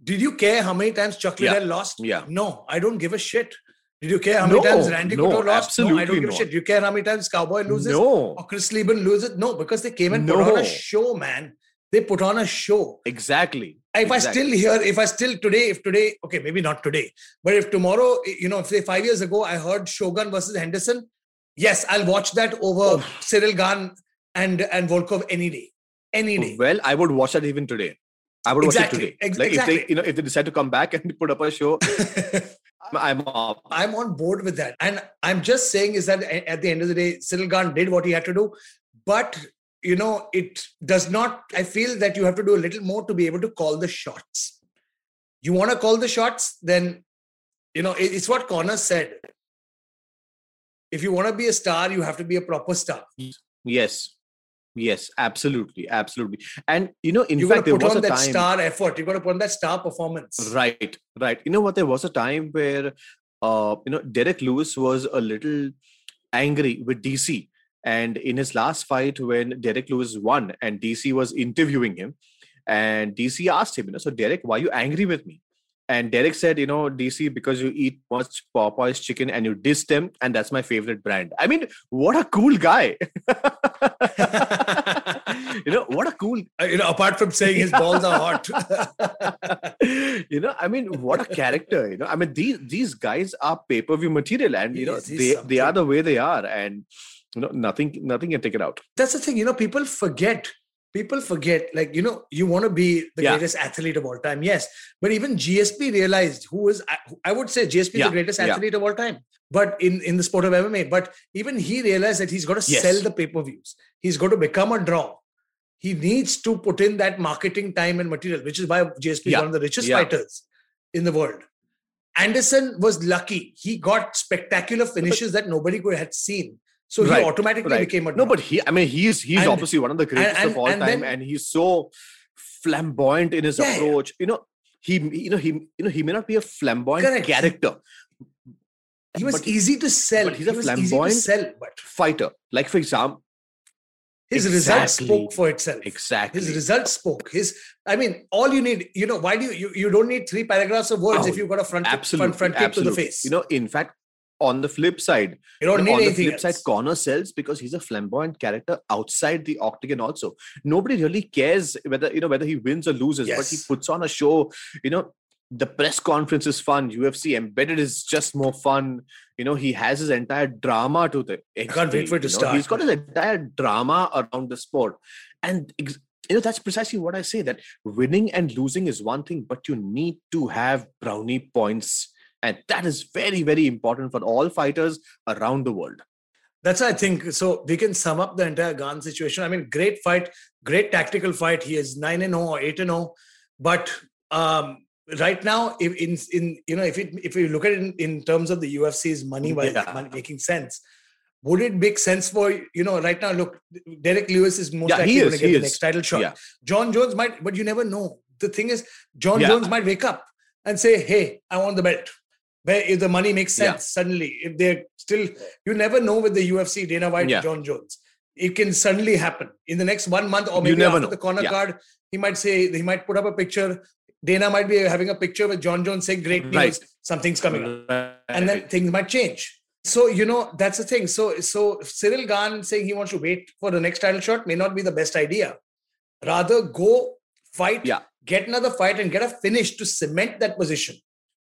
Speaker 2: Did you care how many times Chuck
Speaker 1: Yeah.
Speaker 2: Liddell lost?
Speaker 1: Yeah.
Speaker 2: No, I don't give a shit. Did you care how many
Speaker 1: No,
Speaker 2: times Randy
Speaker 1: no,
Speaker 2: Couture lost? no, I don't give a shit. Do you care how many times Cowboy loses
Speaker 1: no
Speaker 2: or Chris Leben loses? No, because they came and put on
Speaker 1: No.
Speaker 2: a show, man. They put on a show.
Speaker 1: exactly
Speaker 2: If I still hear, if I still today, if today, okay, maybe not today, but if tomorrow, you know, if say five years ago I heard Shogun versus Henderson, yes, I'll watch that over
Speaker 1: Oh.
Speaker 2: Ciryl Gane and and Volkov any day, any day.
Speaker 1: well i would watch that even today i would watch it today like if
Speaker 2: exactly.
Speaker 1: they you know if they decide to come back and <laughs> put up a show <laughs> i'm, I'm up
Speaker 2: I'm on board with that. And I'm just saying is that at the end of the day, Ciryl Gane did what he had to do. But, you know, it does not, I feel that you have to do a little more to be able to call the shots. You want to call the shots, then, you know, it's what Conor said. If you want to be a star, you have to be a proper star.
Speaker 1: Yes. Yes, absolutely. Absolutely. And you know, in
Speaker 2: you got
Speaker 1: fact,
Speaker 2: to
Speaker 1: there
Speaker 2: put
Speaker 1: was
Speaker 2: on
Speaker 1: a
Speaker 2: that
Speaker 1: time.
Speaker 2: star effort. You got to put on that star performance.
Speaker 1: Right, right. You know what? There was a time where uh, you know, Derrick Lewis was a little angry with DC And in his last fight, when Derrick Lewis won and DC was interviewing him, and DC asked him, you know, so Derrick, why are you angry with me? And Derrick said, you know, DC, because you eat much Popeye's chicken and you diss them, and that's my favorite brand. I mean, what a cool guy. <laughs> you know, what a cool.
Speaker 2: Uh, you know, apart from saying his balls are hot. <laughs>
Speaker 1: you know, I mean, what a character. You know, I mean, these these guys are pay per view material, and you know,
Speaker 2: Yes,
Speaker 1: they they are the way they are, and you know, nothing nothing can take it out.
Speaker 2: That's the thing, you know, people forget. People forget, like, you know, you want to be the
Speaker 1: Yeah.
Speaker 2: greatest athlete of all time. Yes. But even GSP realized who is, I would say GSP
Speaker 1: Yeah,
Speaker 2: the greatest
Speaker 1: yeah.
Speaker 2: athlete of all time. But in, in the sport of MMA, but even he realized that he's got to
Speaker 1: Yes.
Speaker 2: sell the pay per views. He's got to become a draw. He needs to put in that marketing time and material, which is why GSP is one of the richest
Speaker 1: yeah.
Speaker 2: fighters in the world. Anderson was lucky. He got spectacular finishes that nobody could had seen. So he automatically
Speaker 1: right.
Speaker 2: became a
Speaker 1: No, but he, I mean, he's he's
Speaker 2: And-
Speaker 1: obviously one of the greatest
Speaker 2: and-
Speaker 1: of all
Speaker 2: and
Speaker 1: time,
Speaker 2: then-
Speaker 1: and he's so flamboyant in his
Speaker 2: Yeah,
Speaker 1: approach. You know, he you know he you know he may not be a flamboyant
Speaker 2: Correct.
Speaker 1: character,
Speaker 2: he was
Speaker 1: but-
Speaker 2: easy to sell.
Speaker 1: but he's a
Speaker 2: he to
Speaker 1: flamboyant-
Speaker 2: sell, but
Speaker 1: fighter. Like for example,
Speaker 2: his results
Speaker 1: Exactly.
Speaker 2: spoke for itself.
Speaker 1: exactly.
Speaker 2: His results spoke. His, I mean, all you need, you know, why do you you, you don't need three paragraphs of words
Speaker 1: Oh,
Speaker 2: if you've got a front
Speaker 1: absolutely,
Speaker 2: front, front kick to the face.
Speaker 1: You know, in fact, on the flip side,
Speaker 2: you don't need
Speaker 1: on the flip
Speaker 2: else.
Speaker 1: side, Conor sells because he's a flamboyant character outside the octagon. Also, nobody really cares whether you know whether he wins or loses, but he puts on a show. You know, the press conference is fun. UFC embedded is just more fun. You know, he has his entire drama to the.
Speaker 2: I can't wait for it to
Speaker 1: know,
Speaker 2: start.
Speaker 1: He's got his entire drama around the sport, and. Ex- you know that's precisely what I say. That winning and losing is one thing, but you need to have brownie points and that is very very important for all fighters around the world
Speaker 2: That's I think so. We can sum up the entire Gane situation. I mean, great fight, great tactical fight. He is nine and zero or eight and zero, but um, right now, if in in you know, if it if you look at it in, in terms of the UFC's money wise,
Speaker 1: Yeah.
Speaker 2: money making sense. Would it make sense for you know right now? Look, Derrick Lewis is most
Speaker 1: Yeah,
Speaker 2: likely going to get the
Speaker 1: is.
Speaker 2: next title shot.
Speaker 1: Yeah.
Speaker 2: Jon Jones might, but you never know. The thing is,
Speaker 1: Jon.
Speaker 2: Jones might wake up and say, "Hey, I want the belt." Where if the money makes sense
Speaker 1: Yeah.
Speaker 2: suddenly, if they're still, you never know with the UFC, Dana White,
Speaker 1: Yeah.
Speaker 2: Jon Jones. It can suddenly happen in the next one month, or maybe
Speaker 1: never
Speaker 2: after
Speaker 1: know.
Speaker 2: the corner
Speaker 1: Yeah.
Speaker 2: card. He might say he might put up a picture. Dana might be having a picture with Jon Jones saying, "Great news,
Speaker 1: Right.
Speaker 2: something's coming up." and then things might change. So you know that's the thing. So so Ciryl Gane saying he wants to wait for the next title shot may not be the best idea. Rather go fight,
Speaker 1: Yeah.
Speaker 2: get another fight, and get a finish to cement that position.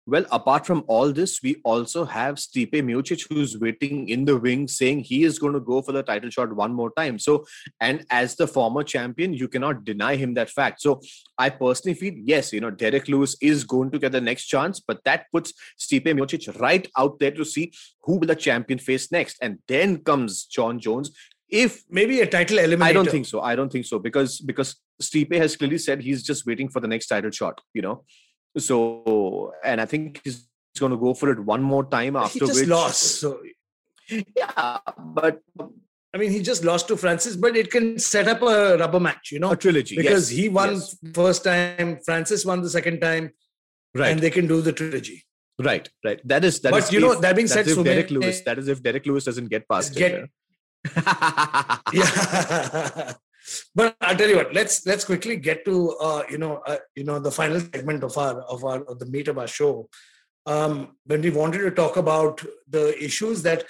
Speaker 1: Well, apart from all this, we also have Stipe Miocic who's waiting in the wings saying he is going to go for the title shot one more time. So, and as the former champion, you cannot deny him that fact. So, I personally feel, yes, you know, Derrick Lewis is going to get the next chance, but that puts Stipe Miocic right out there to see who will the champion face next. And then comes Jon Jones. If
Speaker 2: Maybe a title eliminator.
Speaker 1: I don't think so. I don't think so because because Stipe has clearly said he's just waiting for the next title shot. You know, so and I think he's going to go for it one more time after he
Speaker 2: just
Speaker 1: which
Speaker 2: lost. So
Speaker 1: Yeah, but
Speaker 2: I mean, he just lost to Francis, but it can set up a rubber match, you know,
Speaker 1: a trilogy
Speaker 2: because
Speaker 1: yes,
Speaker 2: he won
Speaker 1: yes.
Speaker 2: first time, Francis won the second time,
Speaker 1: right,
Speaker 2: and they can do the trilogy.
Speaker 1: right, right. That is that
Speaker 2: But
Speaker 1: is
Speaker 2: you know, that being said,
Speaker 1: if
Speaker 2: Derrick
Speaker 1: Lewis. Eh, that is if Derrick Lewis doesn't get past
Speaker 2: Get-
Speaker 1: it. Eh? <laughs> <laughs> yeah.
Speaker 2: yeah but i'll tell you what let's let's quickly get to uh, you know uh, you know the final segment of our of our of the meat of our show. Um when we wanted to talk about the issues that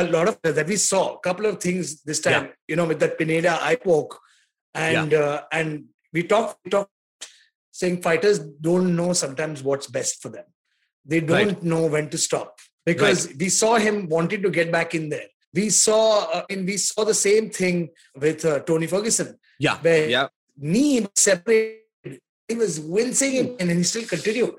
Speaker 2: a lot of that we saw a couple of things this time you know with that pineda eye poke and uh, and we talked we talked saying fighters don't know sometimes what's best for them. They don't
Speaker 1: Right.
Speaker 2: know when to stop because we saw him wanting to get back in there we saw uh, and we saw the same thing with uh, Tony Ferguson.
Speaker 1: yeah,
Speaker 2: Where
Speaker 1: yeah.
Speaker 2: knee separated. He was wincing and he still continued.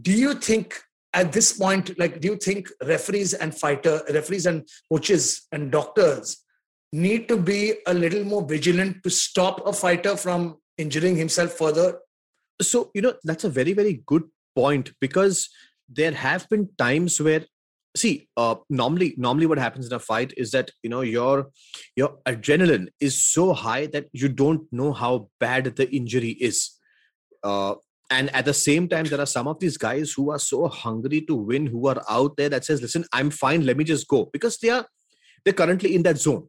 Speaker 2: Do you think at this point, like, do you think referees and fighter referees and coaches and doctors need to be a little more vigilant to stop a fighter from injuring himself further?
Speaker 1: so you know that's a very very good point because there have been times where see uh, normally normally what happens in a fight is that you know your your adrenaline is so high that you don't know how bad the injury is uh, and at the same time there are some of these guys who are so hungry to win who are out there that says listen i'm fine let me just go because they are they're currently in that zone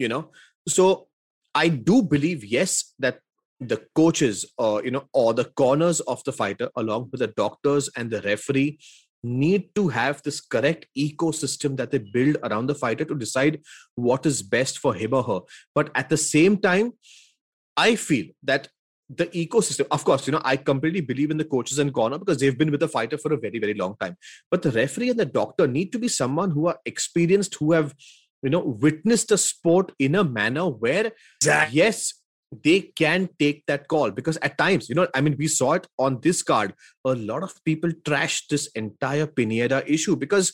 Speaker 1: you know. So I do believe, yes, that the coaches or you know or the corners of the fighter along with the doctors and the referee need to have this correct ecosystem that they build around the fighter to decide what is best for him or her but at the same time i feel that the ecosystem of course you know i completely believe in the coaches and corner because they've been with the fighter for a very very long time but the referee and the doctor need to be someone who are experienced who have you know witnessed the sport in a manner where
Speaker 2: Exactly.
Speaker 1: yes they can take that call. Because at times you know i mean we saw it on this card. A lot of people trashed this entire pineda issue because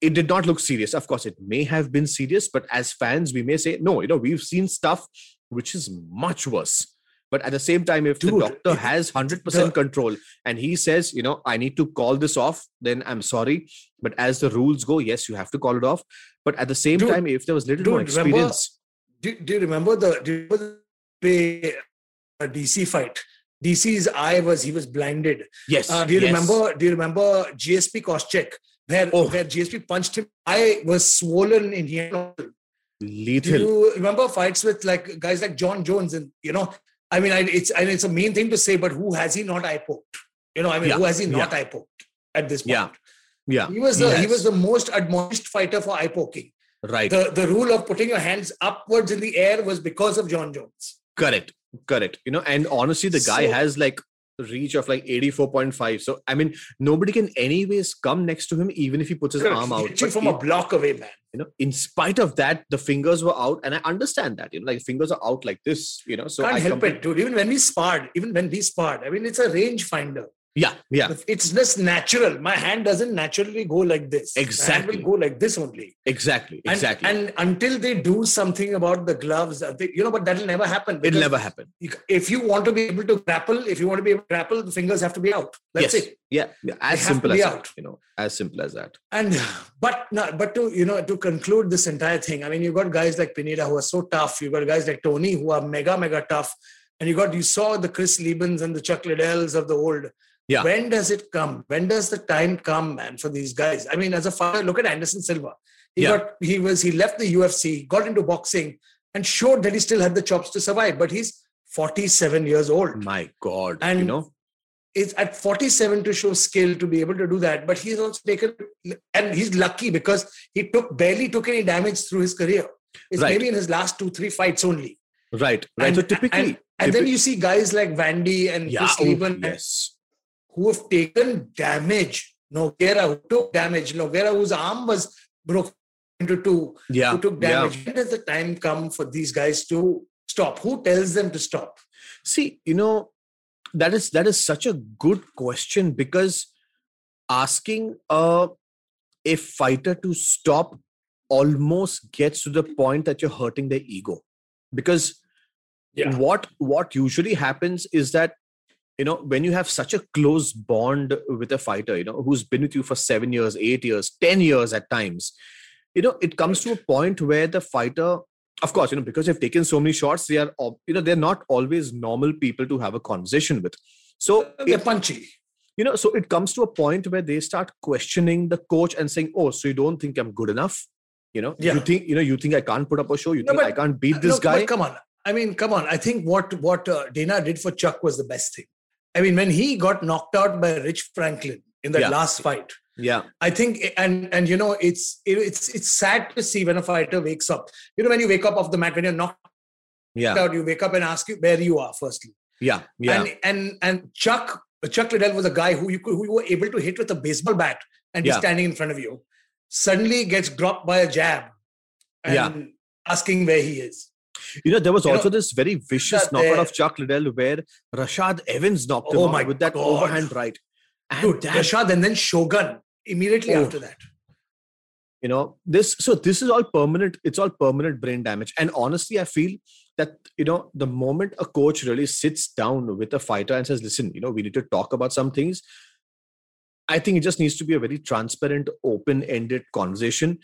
Speaker 1: it did not look serious. Of course it may have been serious but as fans we may say no you know we've seen stuff which is much worse. But at the same time if the doctor has 100%
Speaker 2: the-
Speaker 1: control and he says you know i need to call this off then i'm sorry. But as the rules go yes you have to call it off. But at the same
Speaker 2: Dude,
Speaker 1: time if there was little more
Speaker 2: dude, remember-
Speaker 1: experience
Speaker 2: Do, do you remember the do you remember Bay, uh, DC fight? DC's eye was he was blinded.
Speaker 1: yes
Speaker 2: Uh, do you
Speaker 1: yes.
Speaker 2: remember? Do you remember GSP Koscheck where
Speaker 1: Oh.
Speaker 2: where GSP punched him? Eye was swollen in here.
Speaker 1: Lethal.
Speaker 2: Do you remember fights with like guys like Jon Jones and you know? I mean, I, it's and it's a mean thing to say, but who has he not eye poked? You know, I mean,
Speaker 1: Yeah,
Speaker 2: who has he not
Speaker 1: yeah.
Speaker 2: eye poked at this point?
Speaker 1: Yeah, yeah
Speaker 2: He was the he was the most admonished fighter for eye poking.
Speaker 1: right
Speaker 2: The the rule of putting your hands upwards in the air was because of Jon Jones.
Speaker 1: Correct correct you know and honestly the guy
Speaker 2: So-
Speaker 1: has like reach of like 84.5 so i mean nobody can anyways come next to him even if he puts his arm out
Speaker 2: hit you
Speaker 1: But
Speaker 2: from a block away, man.
Speaker 1: you know in spite of that the fingers were out and i understand that you know like fingers are out like this you know so
Speaker 2: Can't
Speaker 1: I
Speaker 2: help it, dude. Even when we sparred, even when we sparred, I mean, it's a range finder.
Speaker 1: Yeah yeah
Speaker 2: It's just natural. My hand doesn't naturally go like this.
Speaker 1: Exactly.
Speaker 2: will go like this only.
Speaker 1: exactly exactly
Speaker 2: And until they do something about the gloves, uh, they, you know, but that'll never happen.
Speaker 1: it'll never happen
Speaker 2: If you want to be able to grapple, if you want to be able to grapple, the fingers have to be out. That's
Speaker 1: yes
Speaker 2: it.
Speaker 1: yeah, yeah as
Speaker 2: to
Speaker 1: simple as
Speaker 2: out.
Speaker 1: that you know as simple as that
Speaker 2: And but no, but to you know to conclude this entire thing, I mean, you got guys like Pineda who are so tough. You got guys like Tony who are mega mega tough, and you got you saw the Chris Lebens and the Chuck Liddells of the old.
Speaker 1: Yeah.
Speaker 2: When does it come? When does the time come, man, for these guys? I mean, as a father, look at Anderson Silva. He
Speaker 1: Yeah.
Speaker 2: got he was he left the UFC, got into boxing, and showed that he still had the chops to survive. But he's 47 years old.
Speaker 1: my god
Speaker 2: And you
Speaker 1: know
Speaker 2: It's at 47 to show skill to be able to do that. But he's also taken, and he's lucky because he took barely took any damage through his career. It's
Speaker 1: Right.
Speaker 2: maybe in his last two, three fights only.
Speaker 1: right right
Speaker 2: And,
Speaker 1: so typically
Speaker 2: and, and then you see guys like Vandy and
Speaker 1: yeah
Speaker 2: Chris
Speaker 1: oh, yes
Speaker 2: who have taken damage. Nogueira who took damage. Nogueira whose arm was broken into two.
Speaker 1: yeah
Speaker 2: Who took
Speaker 1: yeah.
Speaker 2: damage. When does the time come for these guys to stop? Who tells them to stop?
Speaker 1: see you know that is that is such a good question because asking a a fighter to stop almost gets to the point that you're hurting their ego because
Speaker 2: Yeah.
Speaker 1: what what usually happens is that you know when you have such a close bond with a fighter you know who's been with you for 7 years 8 years 10 years at times you know it comes to a point where the fighter of course you know because they've taken so many shots they are you know they're not always normal people to have a conversation with so
Speaker 2: They're
Speaker 1: it,
Speaker 2: punchy.
Speaker 1: you know so it comes to a point where they start questioning the coach and saying oh so you don't think i'm good enough you know
Speaker 2: Yeah.
Speaker 1: you think you know you think i can't put up a show you
Speaker 2: No,
Speaker 1: think
Speaker 2: but-
Speaker 1: i can't beat
Speaker 2: Uh,
Speaker 1: this
Speaker 2: look,
Speaker 1: guy
Speaker 2: But come on. I mean, come on. I think what what uh, Dana did for Chuck was the best thing. I mean, when he got knocked out by Rich Franklin in that
Speaker 1: Yeah.
Speaker 2: last fight,
Speaker 1: yeah
Speaker 2: I think, and and you know, it's it, it's it's sad to see when a fighter wakes up. You know, when you wake up off the mat, when you're knocked
Speaker 1: yeah
Speaker 2: out, you wake up and ask you where you are. Firstly,
Speaker 1: yeah yeah
Speaker 2: and and and Chuck Chuck Liddell was a guy who you could, who you were able to hit with a baseball bat and he's
Speaker 1: Yeah.
Speaker 2: standing in front of you. Suddenly gets dropped by a jab, and
Speaker 1: Yeah.
Speaker 2: asking where he is.
Speaker 1: You know, there was
Speaker 2: You know,
Speaker 1: also this very vicious knockout
Speaker 2: there-
Speaker 1: of Chuck Liddell where Rashad Evans knocked him
Speaker 2: Oh
Speaker 1: out
Speaker 2: my
Speaker 1: with that
Speaker 2: God.
Speaker 1: overhand right. And
Speaker 2: Dude,
Speaker 1: that,
Speaker 2: Rashad and then Shogun immediately
Speaker 1: Oh.
Speaker 2: after that.
Speaker 1: you know, this so this is all permanent, it's all permanent brain damage. And honestly, I feel that you know, the moment a coach really sits down with a fighter and says, listen, you know, we need to talk about some things. I think it just needs to be a very transparent, open-ended conversation.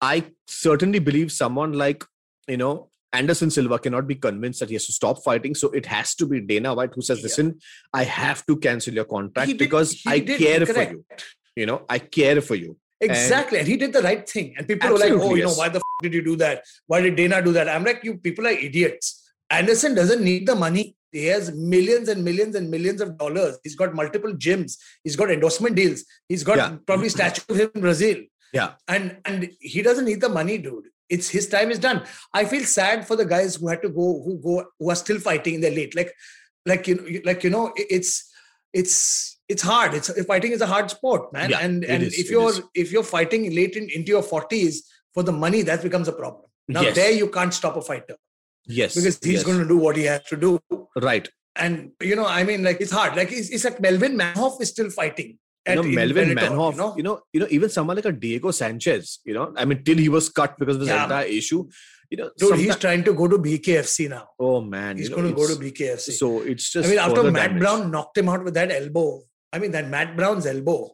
Speaker 1: I certainly believe someone like, you know, Anderson Silva cannot be convinced that he has to stop fighting. So it has to be Dana White who says,
Speaker 2: Yeah.
Speaker 1: listen, I have to cancel your contract
Speaker 2: did-
Speaker 1: because I care for you. You know, I care for you.
Speaker 2: Exactly. And, he did the right thing. And people were like, oh,
Speaker 1: Absolutely,
Speaker 2: you know, why the f- did you do that? Why did Dana do that? I'm like, you people are idiots. Anderson doesn't need the money. He has millions and millions and millions of dollars. He's got multiple gyms. He's got endorsement deals. He's got
Speaker 1: Yeah.
Speaker 2: probably statue of him in Brazil.
Speaker 1: Yeah.
Speaker 2: And and he doesn't need the money, dude. It's his time is done. I feel sad for the guys who had to go, who go, who are still fighting in their late. Like, like you know, like you know, it's it's it's hard. It's fighting is a hard sport, man.
Speaker 1: Yeah,
Speaker 2: and and
Speaker 1: is,
Speaker 2: if you're if you're fighting late in, into your forties for the money, that becomes a problem. Now
Speaker 1: Yes.
Speaker 2: there you can't stop a fighter
Speaker 1: Yes.
Speaker 2: because he's
Speaker 1: yes.
Speaker 2: going to do what he has to do.
Speaker 1: Right.
Speaker 2: And you know, I mean, like it's hard. Like it's, it's like Melvin Manhoef is still fighting.
Speaker 1: You know, Melvin Manhoef,
Speaker 2: You know?
Speaker 1: you know, you know, even someone like a Diego Sanchez, you know, I mean, till he was cut because of this
Speaker 2: Yeah.
Speaker 1: entire issue, you know,
Speaker 2: Dude, he's trying to go to BKFC now.
Speaker 1: oh man,
Speaker 2: He's
Speaker 1: you know,
Speaker 2: going to go to BKFC.
Speaker 1: So it's just
Speaker 2: I mean, after Matt
Speaker 1: damage.
Speaker 2: Brown knocked him out with that elbow, I mean, that Matt Brown's elbow,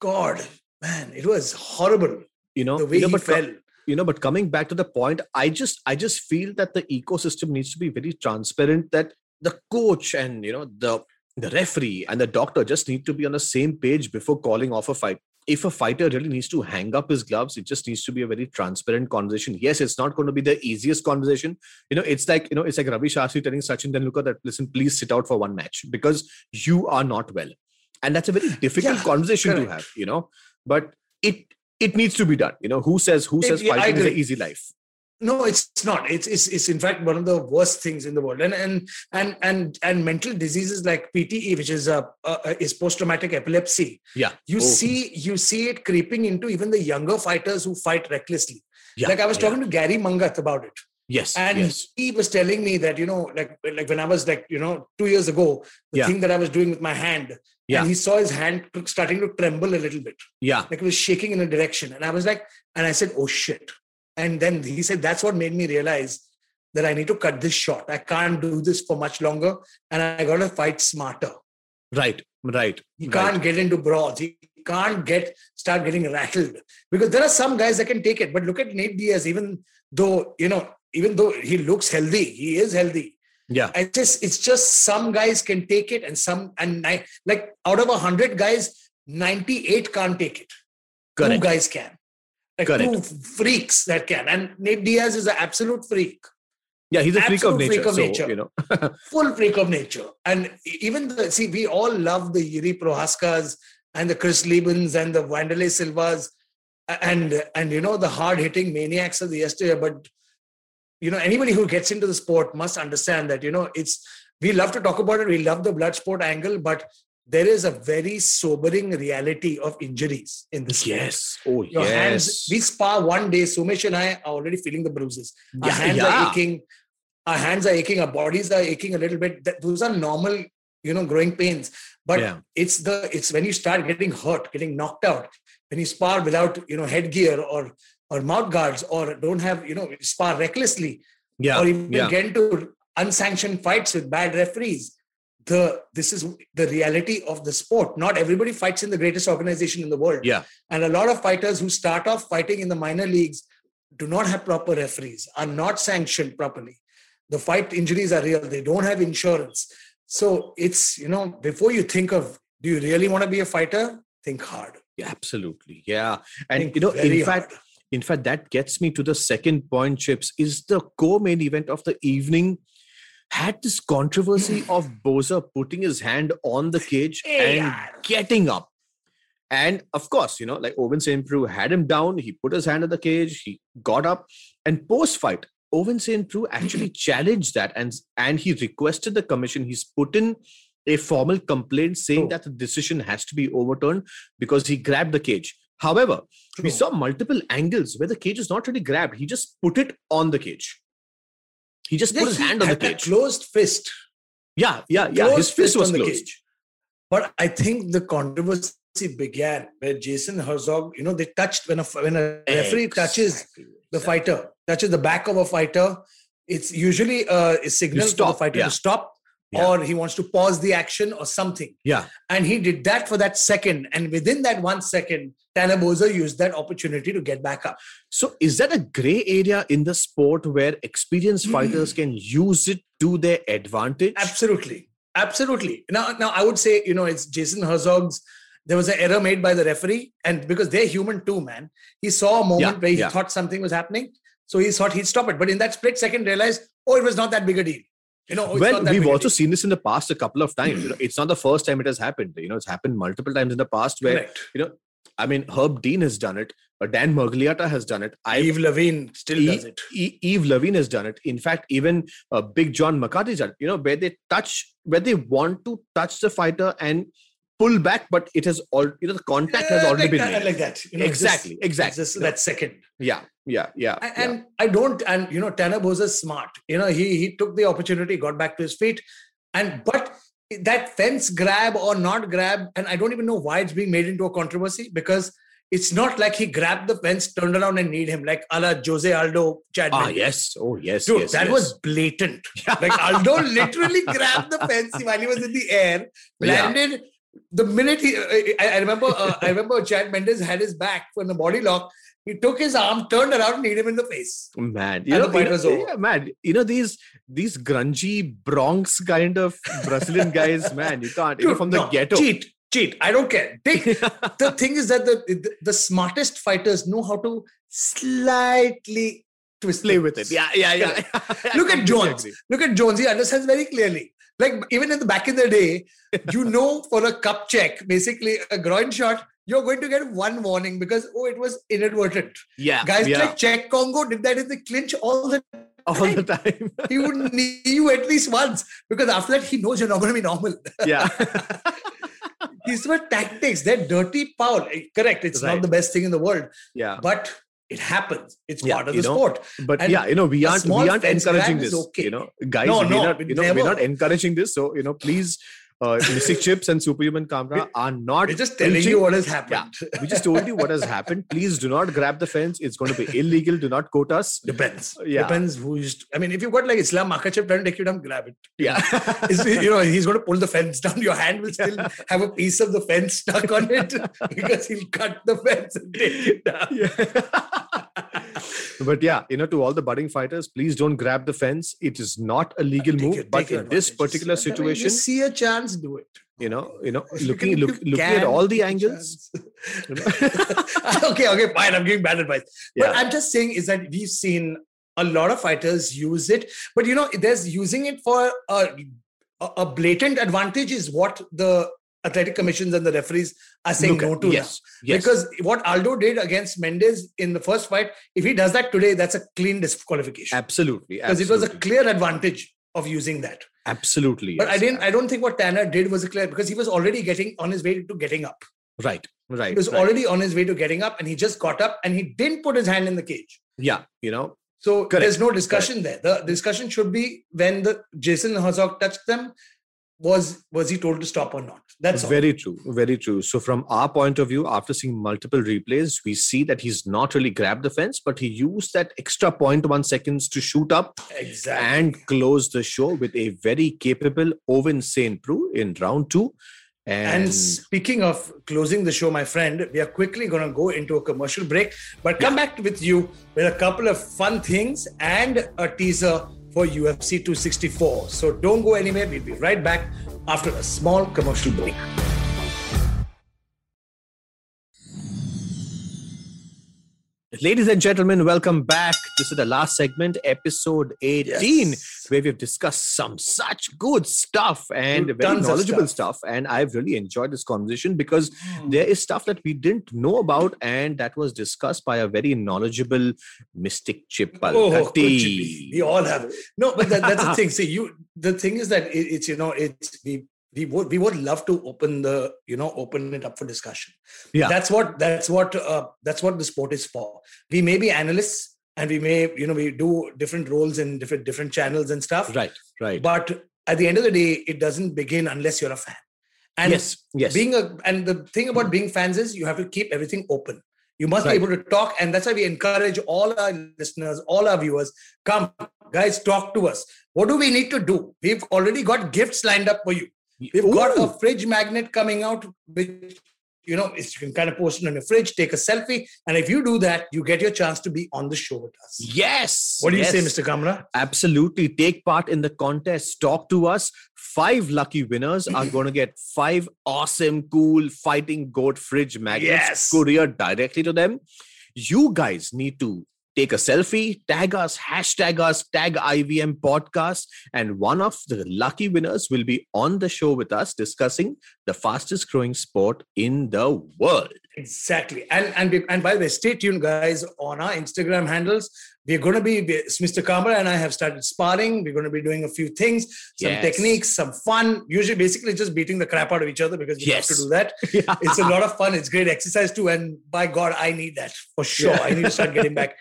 Speaker 2: God, man, it was horrible
Speaker 1: you know,
Speaker 2: the way
Speaker 1: you know,
Speaker 2: he
Speaker 1: but
Speaker 2: fell.
Speaker 1: you know, but coming back to the point, I just, I just feel that the ecosystem needs to be very transparent. That the coach and you know the the referee and the doctor just need to be on the same page before calling off a fight. If a fighter really needs to hang up his gloves, it just needs to be a very transparent conversation. Yes, it's not going to be the easiest conversation. You know, it's like you know, it's like Ravi Shastri telling Sachin Tendulkar that listen, please sit out for one match because you are not well, and that's a very difficult
Speaker 2: Yeah,
Speaker 1: conversation to have. You know, but it it needs to be done. You know, who says who
Speaker 2: It-
Speaker 1: says
Speaker 2: yeah, I
Speaker 1: fighting is an easy life?
Speaker 2: No, it's not. It's, it's it's in fact one of the worst things in the world. And and and and and mental diseases like PTE, which is a, a is post traumatic epilepsy.
Speaker 1: Yeah,
Speaker 2: You
Speaker 1: Oh.
Speaker 2: see you see it creeping into even the younger fighters who fight recklessly.
Speaker 1: yeah,
Speaker 2: like I was
Speaker 1: yeah.
Speaker 2: talking to Gary Mangat about it.
Speaker 1: Yes,
Speaker 2: and
Speaker 1: yes,
Speaker 2: he was telling me that you know like like when i was like you know two years ago the
Speaker 1: Yeah.
Speaker 2: thing that i was doing with my hand
Speaker 1: Yeah.
Speaker 2: and he saw his hand starting to tremble a little bit
Speaker 1: yeah,
Speaker 2: like it was shaking in a direction and i was like and i said oh shit and then he said that's what made me realize that i need to cut this short i can't do this for much longer and i gotta fight smarter
Speaker 1: right, right.
Speaker 2: he can't get into brawls. He can't get start getting rattled because there are some guys that can take it. But look at Nate Diaz. Even though you know, even though he looks healthy, he is healthy.
Speaker 1: Yeah,
Speaker 2: I just it's just some guys can take it, and some and ni- like out of a hundred guys, ninety eight can't take it.
Speaker 1: Correct.
Speaker 2: Two guys can. Like
Speaker 1: Correct.
Speaker 2: two freaks that can, and Nate Diaz is an absolute freak.
Speaker 1: Yeah, he's a freak of nature.
Speaker 2: freak of
Speaker 1: so,
Speaker 2: nature.
Speaker 1: you know, <laughs>
Speaker 2: full freak of nature. And even the see, we all love the Yuri Prochazkas and the Chris Lebens and the Wanderlei Silvas and and you know the hard hitting maniacs of the yesteryear. But you know, anybody who gets into the sport must understand that, you know, it's we love to talk about it, we love the blood sport angle, but there is a very sobering reality of injuries in this sport.
Speaker 1: yes. Oh,
Speaker 2: Your
Speaker 1: yes.
Speaker 2: hands, we spar one day, Somesh and I are already feeling the bruises. Our
Speaker 1: Yeah,
Speaker 2: hands
Speaker 1: yeah.
Speaker 2: are aching, our hands are aching, our bodies are aching a little bit. That, those are normal, you know, growing pains. But
Speaker 1: Yeah.
Speaker 2: it's the it's when you start getting hurt, getting knocked out, when you spar without you know headgear or or mouth guards or don't have, you know, spar recklessly,
Speaker 1: yeah,
Speaker 2: or even
Speaker 1: yeah,
Speaker 2: get into unsanctioned fights with bad referees. The this is the reality of the sport. Not everybody fights in the greatest organization in the world.
Speaker 1: yeah,
Speaker 2: And a lot of fighters who start off fighting in the minor leagues do not have proper referees, are not sanctioned properly. The fight injuries are real. They don't have insurance. So it's, you know, before you think of, do you really want to be a fighter? Think hard.
Speaker 1: yeah, absolutely. Yeah, and
Speaker 2: Think
Speaker 1: you know, in fact,
Speaker 2: hard.
Speaker 1: in fact, that gets me to the second point. Chips is the co-main event of the evening. Had this controversy <laughs> of Boser putting his hand on the cage
Speaker 2: Hey,
Speaker 1: and getting up. And of course, you know, like Owen St. Preux had him down. He put his hand on the cage. He got up. And post fight, Owen St. Preux actually <clears throat> challenged that and, and he requested the commission. He's put in a formal complaint saying
Speaker 2: True.
Speaker 1: that the decision has to be overturned because he grabbed the cage. However, we saw multiple angles where the cage is not really grabbed. He just put it on the cage. He just
Speaker 2: Yeah,
Speaker 1: put his hand on the
Speaker 2: had a
Speaker 1: cage.
Speaker 2: closed fist.
Speaker 1: Yeah, yeah, yeah. His
Speaker 2: closed
Speaker 1: fist was
Speaker 2: on the
Speaker 1: closed.
Speaker 2: cage. But I think the controversy began where Jason Herzog, you know, they touched when a when a referee touches the fighter, touches the back of a fighter, it's usually uh, a signal for the fighter
Speaker 1: yeah.
Speaker 2: to stop,
Speaker 1: Yeah.
Speaker 2: or he wants to pause the action or something.
Speaker 1: Yeah,
Speaker 2: And he did that for that second, and within that one second, Tanner Boser used that opportunity to get back up.
Speaker 1: So, is that a gray area in the sport where
Speaker 2: Hmm.
Speaker 1: experienced fighters can use it to their advantage?
Speaker 2: Absolutely, absolutely. Now, now I would say, you know, it's Jason Herzog's. There was an error made by the referee, and because they're human too, man. He saw a moment
Speaker 1: Yeah,
Speaker 2: where he
Speaker 1: yeah.
Speaker 2: thought something was happening. So he thought he'd stop it. But in that split second, realized, oh, it was not that big a deal. You know,
Speaker 1: well, we've
Speaker 2: big
Speaker 1: also seen this in the past a couple of times. You know, it's not the first time it has happened. You know, it's happened multiple times in the past where
Speaker 2: Correct.
Speaker 1: You know, I mean, Herb Dean has done it. Dan Miragliotta has done it. I
Speaker 2: Yves Lavigne still
Speaker 1: E-
Speaker 2: does it.
Speaker 1: E- Yves Lavigne has done it. In fact, even uh, Big John McCarthy's done it. You know, where they touch, where they want to touch the fighter and pull back, but it has all, you know, the contact has already
Speaker 2: like
Speaker 1: been
Speaker 2: that,
Speaker 1: made.
Speaker 2: like that. You know,
Speaker 1: Exactly,
Speaker 2: just-
Speaker 1: exactly.
Speaker 2: just that second.
Speaker 1: yeah, yeah, yeah.
Speaker 2: And,
Speaker 1: yeah.
Speaker 2: and I don't, and you know, Tanner Boser's smart. You know, he he took the opportunity, got back to his feet, and but that fence grab or not grab, and I don't even know why it's being made into a controversy because it's not like he grabbed the fence, turned around and kneed him like a la Jose Aldo Chad
Speaker 1: Ah, yes. Oh, yes.
Speaker 2: Dude,
Speaker 1: yes,
Speaker 2: that
Speaker 1: yes.
Speaker 2: was blatant. Like Aldo <laughs> literally grabbed the fence while he was in the air,
Speaker 1: Yeah.
Speaker 2: The minute he, I, I remember, uh, I remember Chad Mendes had his back from the body lock. He took his arm, turned around, and hit him in the face.
Speaker 1: man you
Speaker 2: And
Speaker 1: know,
Speaker 2: the fight
Speaker 1: you know-
Speaker 2: was over.
Speaker 1: yeah, man you know these these grungy bronx kind of brazilian guys <laughs> man you can't you know,
Speaker 2: Dude,
Speaker 1: from the
Speaker 2: no,
Speaker 1: ghetto
Speaker 2: Cheat, cheat. I don't care. Take, <laughs> the thing is that the, the the smartest fighters know how to slightly twist
Speaker 1: play with it yeah yeah yeah
Speaker 2: Look <laughs> at Jones. Look at Jones. He understands very clearly. Like even in the back in the day, you <laughs> know for a cup check, basically a groin shot, you're going to get one warning because oh, it was inadvertent.
Speaker 1: yeah
Speaker 2: Guys
Speaker 1: yeah
Speaker 2: like Cheick Kongo did that in the clinch all the
Speaker 1: all the time <laughs>
Speaker 2: he would knee you at least once because after that he knows you're not going to be normal. <laughs>
Speaker 1: yeah
Speaker 2: These were tactics. They're dirty foul. Correct. It's
Speaker 1: Right.
Speaker 2: not the best thing in the world,
Speaker 1: yeah
Speaker 2: but it happens. It's
Speaker 1: Yeah,
Speaker 2: part of the
Speaker 1: know,
Speaker 2: sport.
Speaker 1: but
Speaker 2: And
Speaker 1: yeah you know we aren't we aren't encouraging this
Speaker 2: okay.
Speaker 1: you know guys
Speaker 2: No,
Speaker 1: we're
Speaker 2: no,
Speaker 1: not
Speaker 2: we
Speaker 1: you know we're not encouraging this so you know please uh mystic <laughs> chips and superhuman kamra are not
Speaker 2: We're just telling you what has happened.
Speaker 1: we just told you what has <laughs> happened please do not grab the fence it's going to be illegal do not quote us
Speaker 2: Depends.
Speaker 1: Yeah.
Speaker 2: Depends who's. I mean, if you've got like Islam Makhachev trying to take you down, grab it.
Speaker 1: yeah <laughs>
Speaker 2: you know, he's going to pull the fence down. Your hand will still have a piece of the fence stuck on it because he'll cut the fence and take it down.
Speaker 1: But yeah, you know, to all the budding fighters, please don't grab the fence. It is not a legal
Speaker 2: Take
Speaker 1: move.
Speaker 2: your-
Speaker 1: but in this particular situation,
Speaker 2: just see a chance, do it.
Speaker 1: you know, you know,
Speaker 2: If you
Speaker 1: looking look, looking at all the angles.
Speaker 2: chance.
Speaker 1: you <laughs> know. <laughs>
Speaker 2: okay, okay, fine. I'm giving bad advice. But I'm just saying is that we've seen a lot of fighters use it, but you know, there's using it for a, a a blatant advantage is what the athletic commissions and the referees are saying no to now.
Speaker 1: yes, yes,
Speaker 2: Because what Aldo did against Mendes in the first fight, if he does that today, that's a clean disqualification.
Speaker 1: absolutely,
Speaker 2: Because it was a clear advantage of using that.
Speaker 1: absolutely.
Speaker 2: But I didn't I don't think what Tanner did was a clear because he was already getting on his way to getting up.
Speaker 1: Right, right.
Speaker 2: He was
Speaker 1: right.
Speaker 2: already on his way to getting up and he just got up and he didn't put his hand in the cage.
Speaker 1: yeah, you know,
Speaker 2: So
Speaker 1: Correct,
Speaker 2: there's no discussion there. The discussion should be when the Jason Herzog touched them, was was he told to stop or not? That's all.
Speaker 1: very true, very true. So from our point of view, after seeing multiple replays, we see that he's not really grabbed the fence, but he used that extra 0.1 seconds to shoot up
Speaker 2: Exactly.
Speaker 1: and close the show with a very capable Owen St. Preux in round two.
Speaker 2: And
Speaker 1: And,
Speaker 2: speaking of closing the show, my friend, we are quickly going to go into a commercial break, but come back with you with a couple of fun things and a teaser for UFC 264. So don't go anywhere. We'll be right back after a small commercial break.
Speaker 1: Ladies and gentlemen, welcome back. This is the last segment, episode 18,
Speaker 2: Yes.
Speaker 1: where we've discussed some such good stuff and
Speaker 2: Dude,
Speaker 1: very knowledgeable
Speaker 2: stuff.
Speaker 1: stuff. And I've really enjoyed this conversation because
Speaker 2: Hmm.
Speaker 1: there is stuff that we didn't know about and that was discussed by a very knowledgeable mystic chip
Speaker 2: Oh,
Speaker 1: Palkatti.
Speaker 2: good chippy. we all have. No, but that, that's the <laughs> thing. See, you. The thing is that it, it's you know it's we we would we would love to open the you know open it up for discussion.
Speaker 1: Yeah.
Speaker 2: that's what that's what uh, that's what the sport is for. We may be analysts and we may you know we do different roles in different different channels and stuff.
Speaker 1: Right, right.
Speaker 2: But at the end of the day, it doesn't begin unless you're a fan. And
Speaker 1: yes, yes.
Speaker 2: being a and the thing about being fans is you have to keep everything open you must
Speaker 1: Right.
Speaker 2: be able to talk and that's why we encourage all our listeners all our viewers come guys talk to us what do we need to do we've already got gifts lined up for you we've got a fridge magnet coming out which you know you can kind of post it on your fridge take a selfie and if you do that you get your chance to be on the show with us
Speaker 1: Yes.
Speaker 2: what do you say mr kamra
Speaker 1: Absolutely. Take part in the contest. Talk to us. Five lucky winners are mm-hmm. going to get five awesome, cool fighting goat fridge magnets
Speaker 2: Yes.
Speaker 1: courier directly to them. You guys need to take a selfie, tag us, hashtag us, tag IVM podcast, and one of the lucky winners will be on the show with us discussing the fastest growing sport in the world.
Speaker 2: Exactly. And and and by the way, stay tuned, guys, on our Instagram handles. We're going to be, Mr. Kamra and I have started sparring. We're going to be doing a few things, some
Speaker 1: Yes.
Speaker 2: techniques, some fun. Usually, basically, just beating the crap out of each other because we
Speaker 1: Yes.
Speaker 2: have to do that. <laughs>
Speaker 1: Yeah.
Speaker 2: It's a lot of fun. It's great exercise too. And by God, I need that for sure.
Speaker 1: Yeah.
Speaker 2: I need to start getting back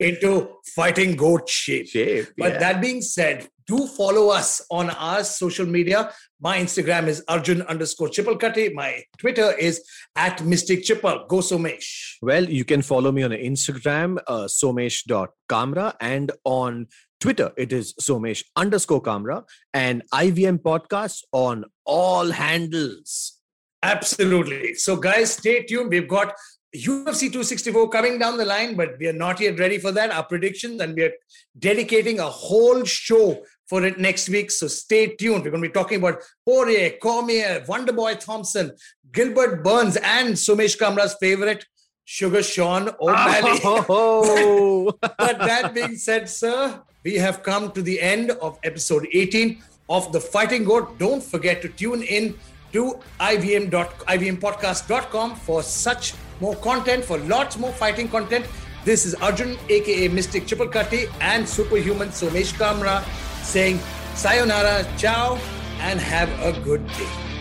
Speaker 2: into fighting goat shape.
Speaker 1: Shape,
Speaker 2: But
Speaker 1: yeah.
Speaker 2: that being said, do follow us on our social media. My Instagram is Arjun underscore Chipalkatti. My Twitter is at Mystic Chipal. Go Somesh.
Speaker 1: Well, you can follow me on Instagram, uh, somesh.kamra, and on Twitter, it is somesh underscore kamra, and IVM podcast on all handles.
Speaker 2: Absolutely. So, guys, stay tuned. We've got UFC 264 coming down the line, but we are not yet ready for that. Our predictions, and we are dedicating a whole show for it next week. So, stay tuned. We're going to be talking about Poirier, Cormier, Wonderboy Thompson, Gilbert Burns, and Somesh Kamra's favorite, Sugar Sean O'Malley. <laughs>
Speaker 1: Oh,
Speaker 2: but that being said, sir, we have come to the end of episode 18 of The Fighting Goat. Don't forget to tune in to IVM dot, IVMpodcast.com for such more content, for lots more fighting content. This is Arjun, aka Mystic Chipalkatti, and Superhuman Somesh Kamra saying sayonara, ciao, and have a good day.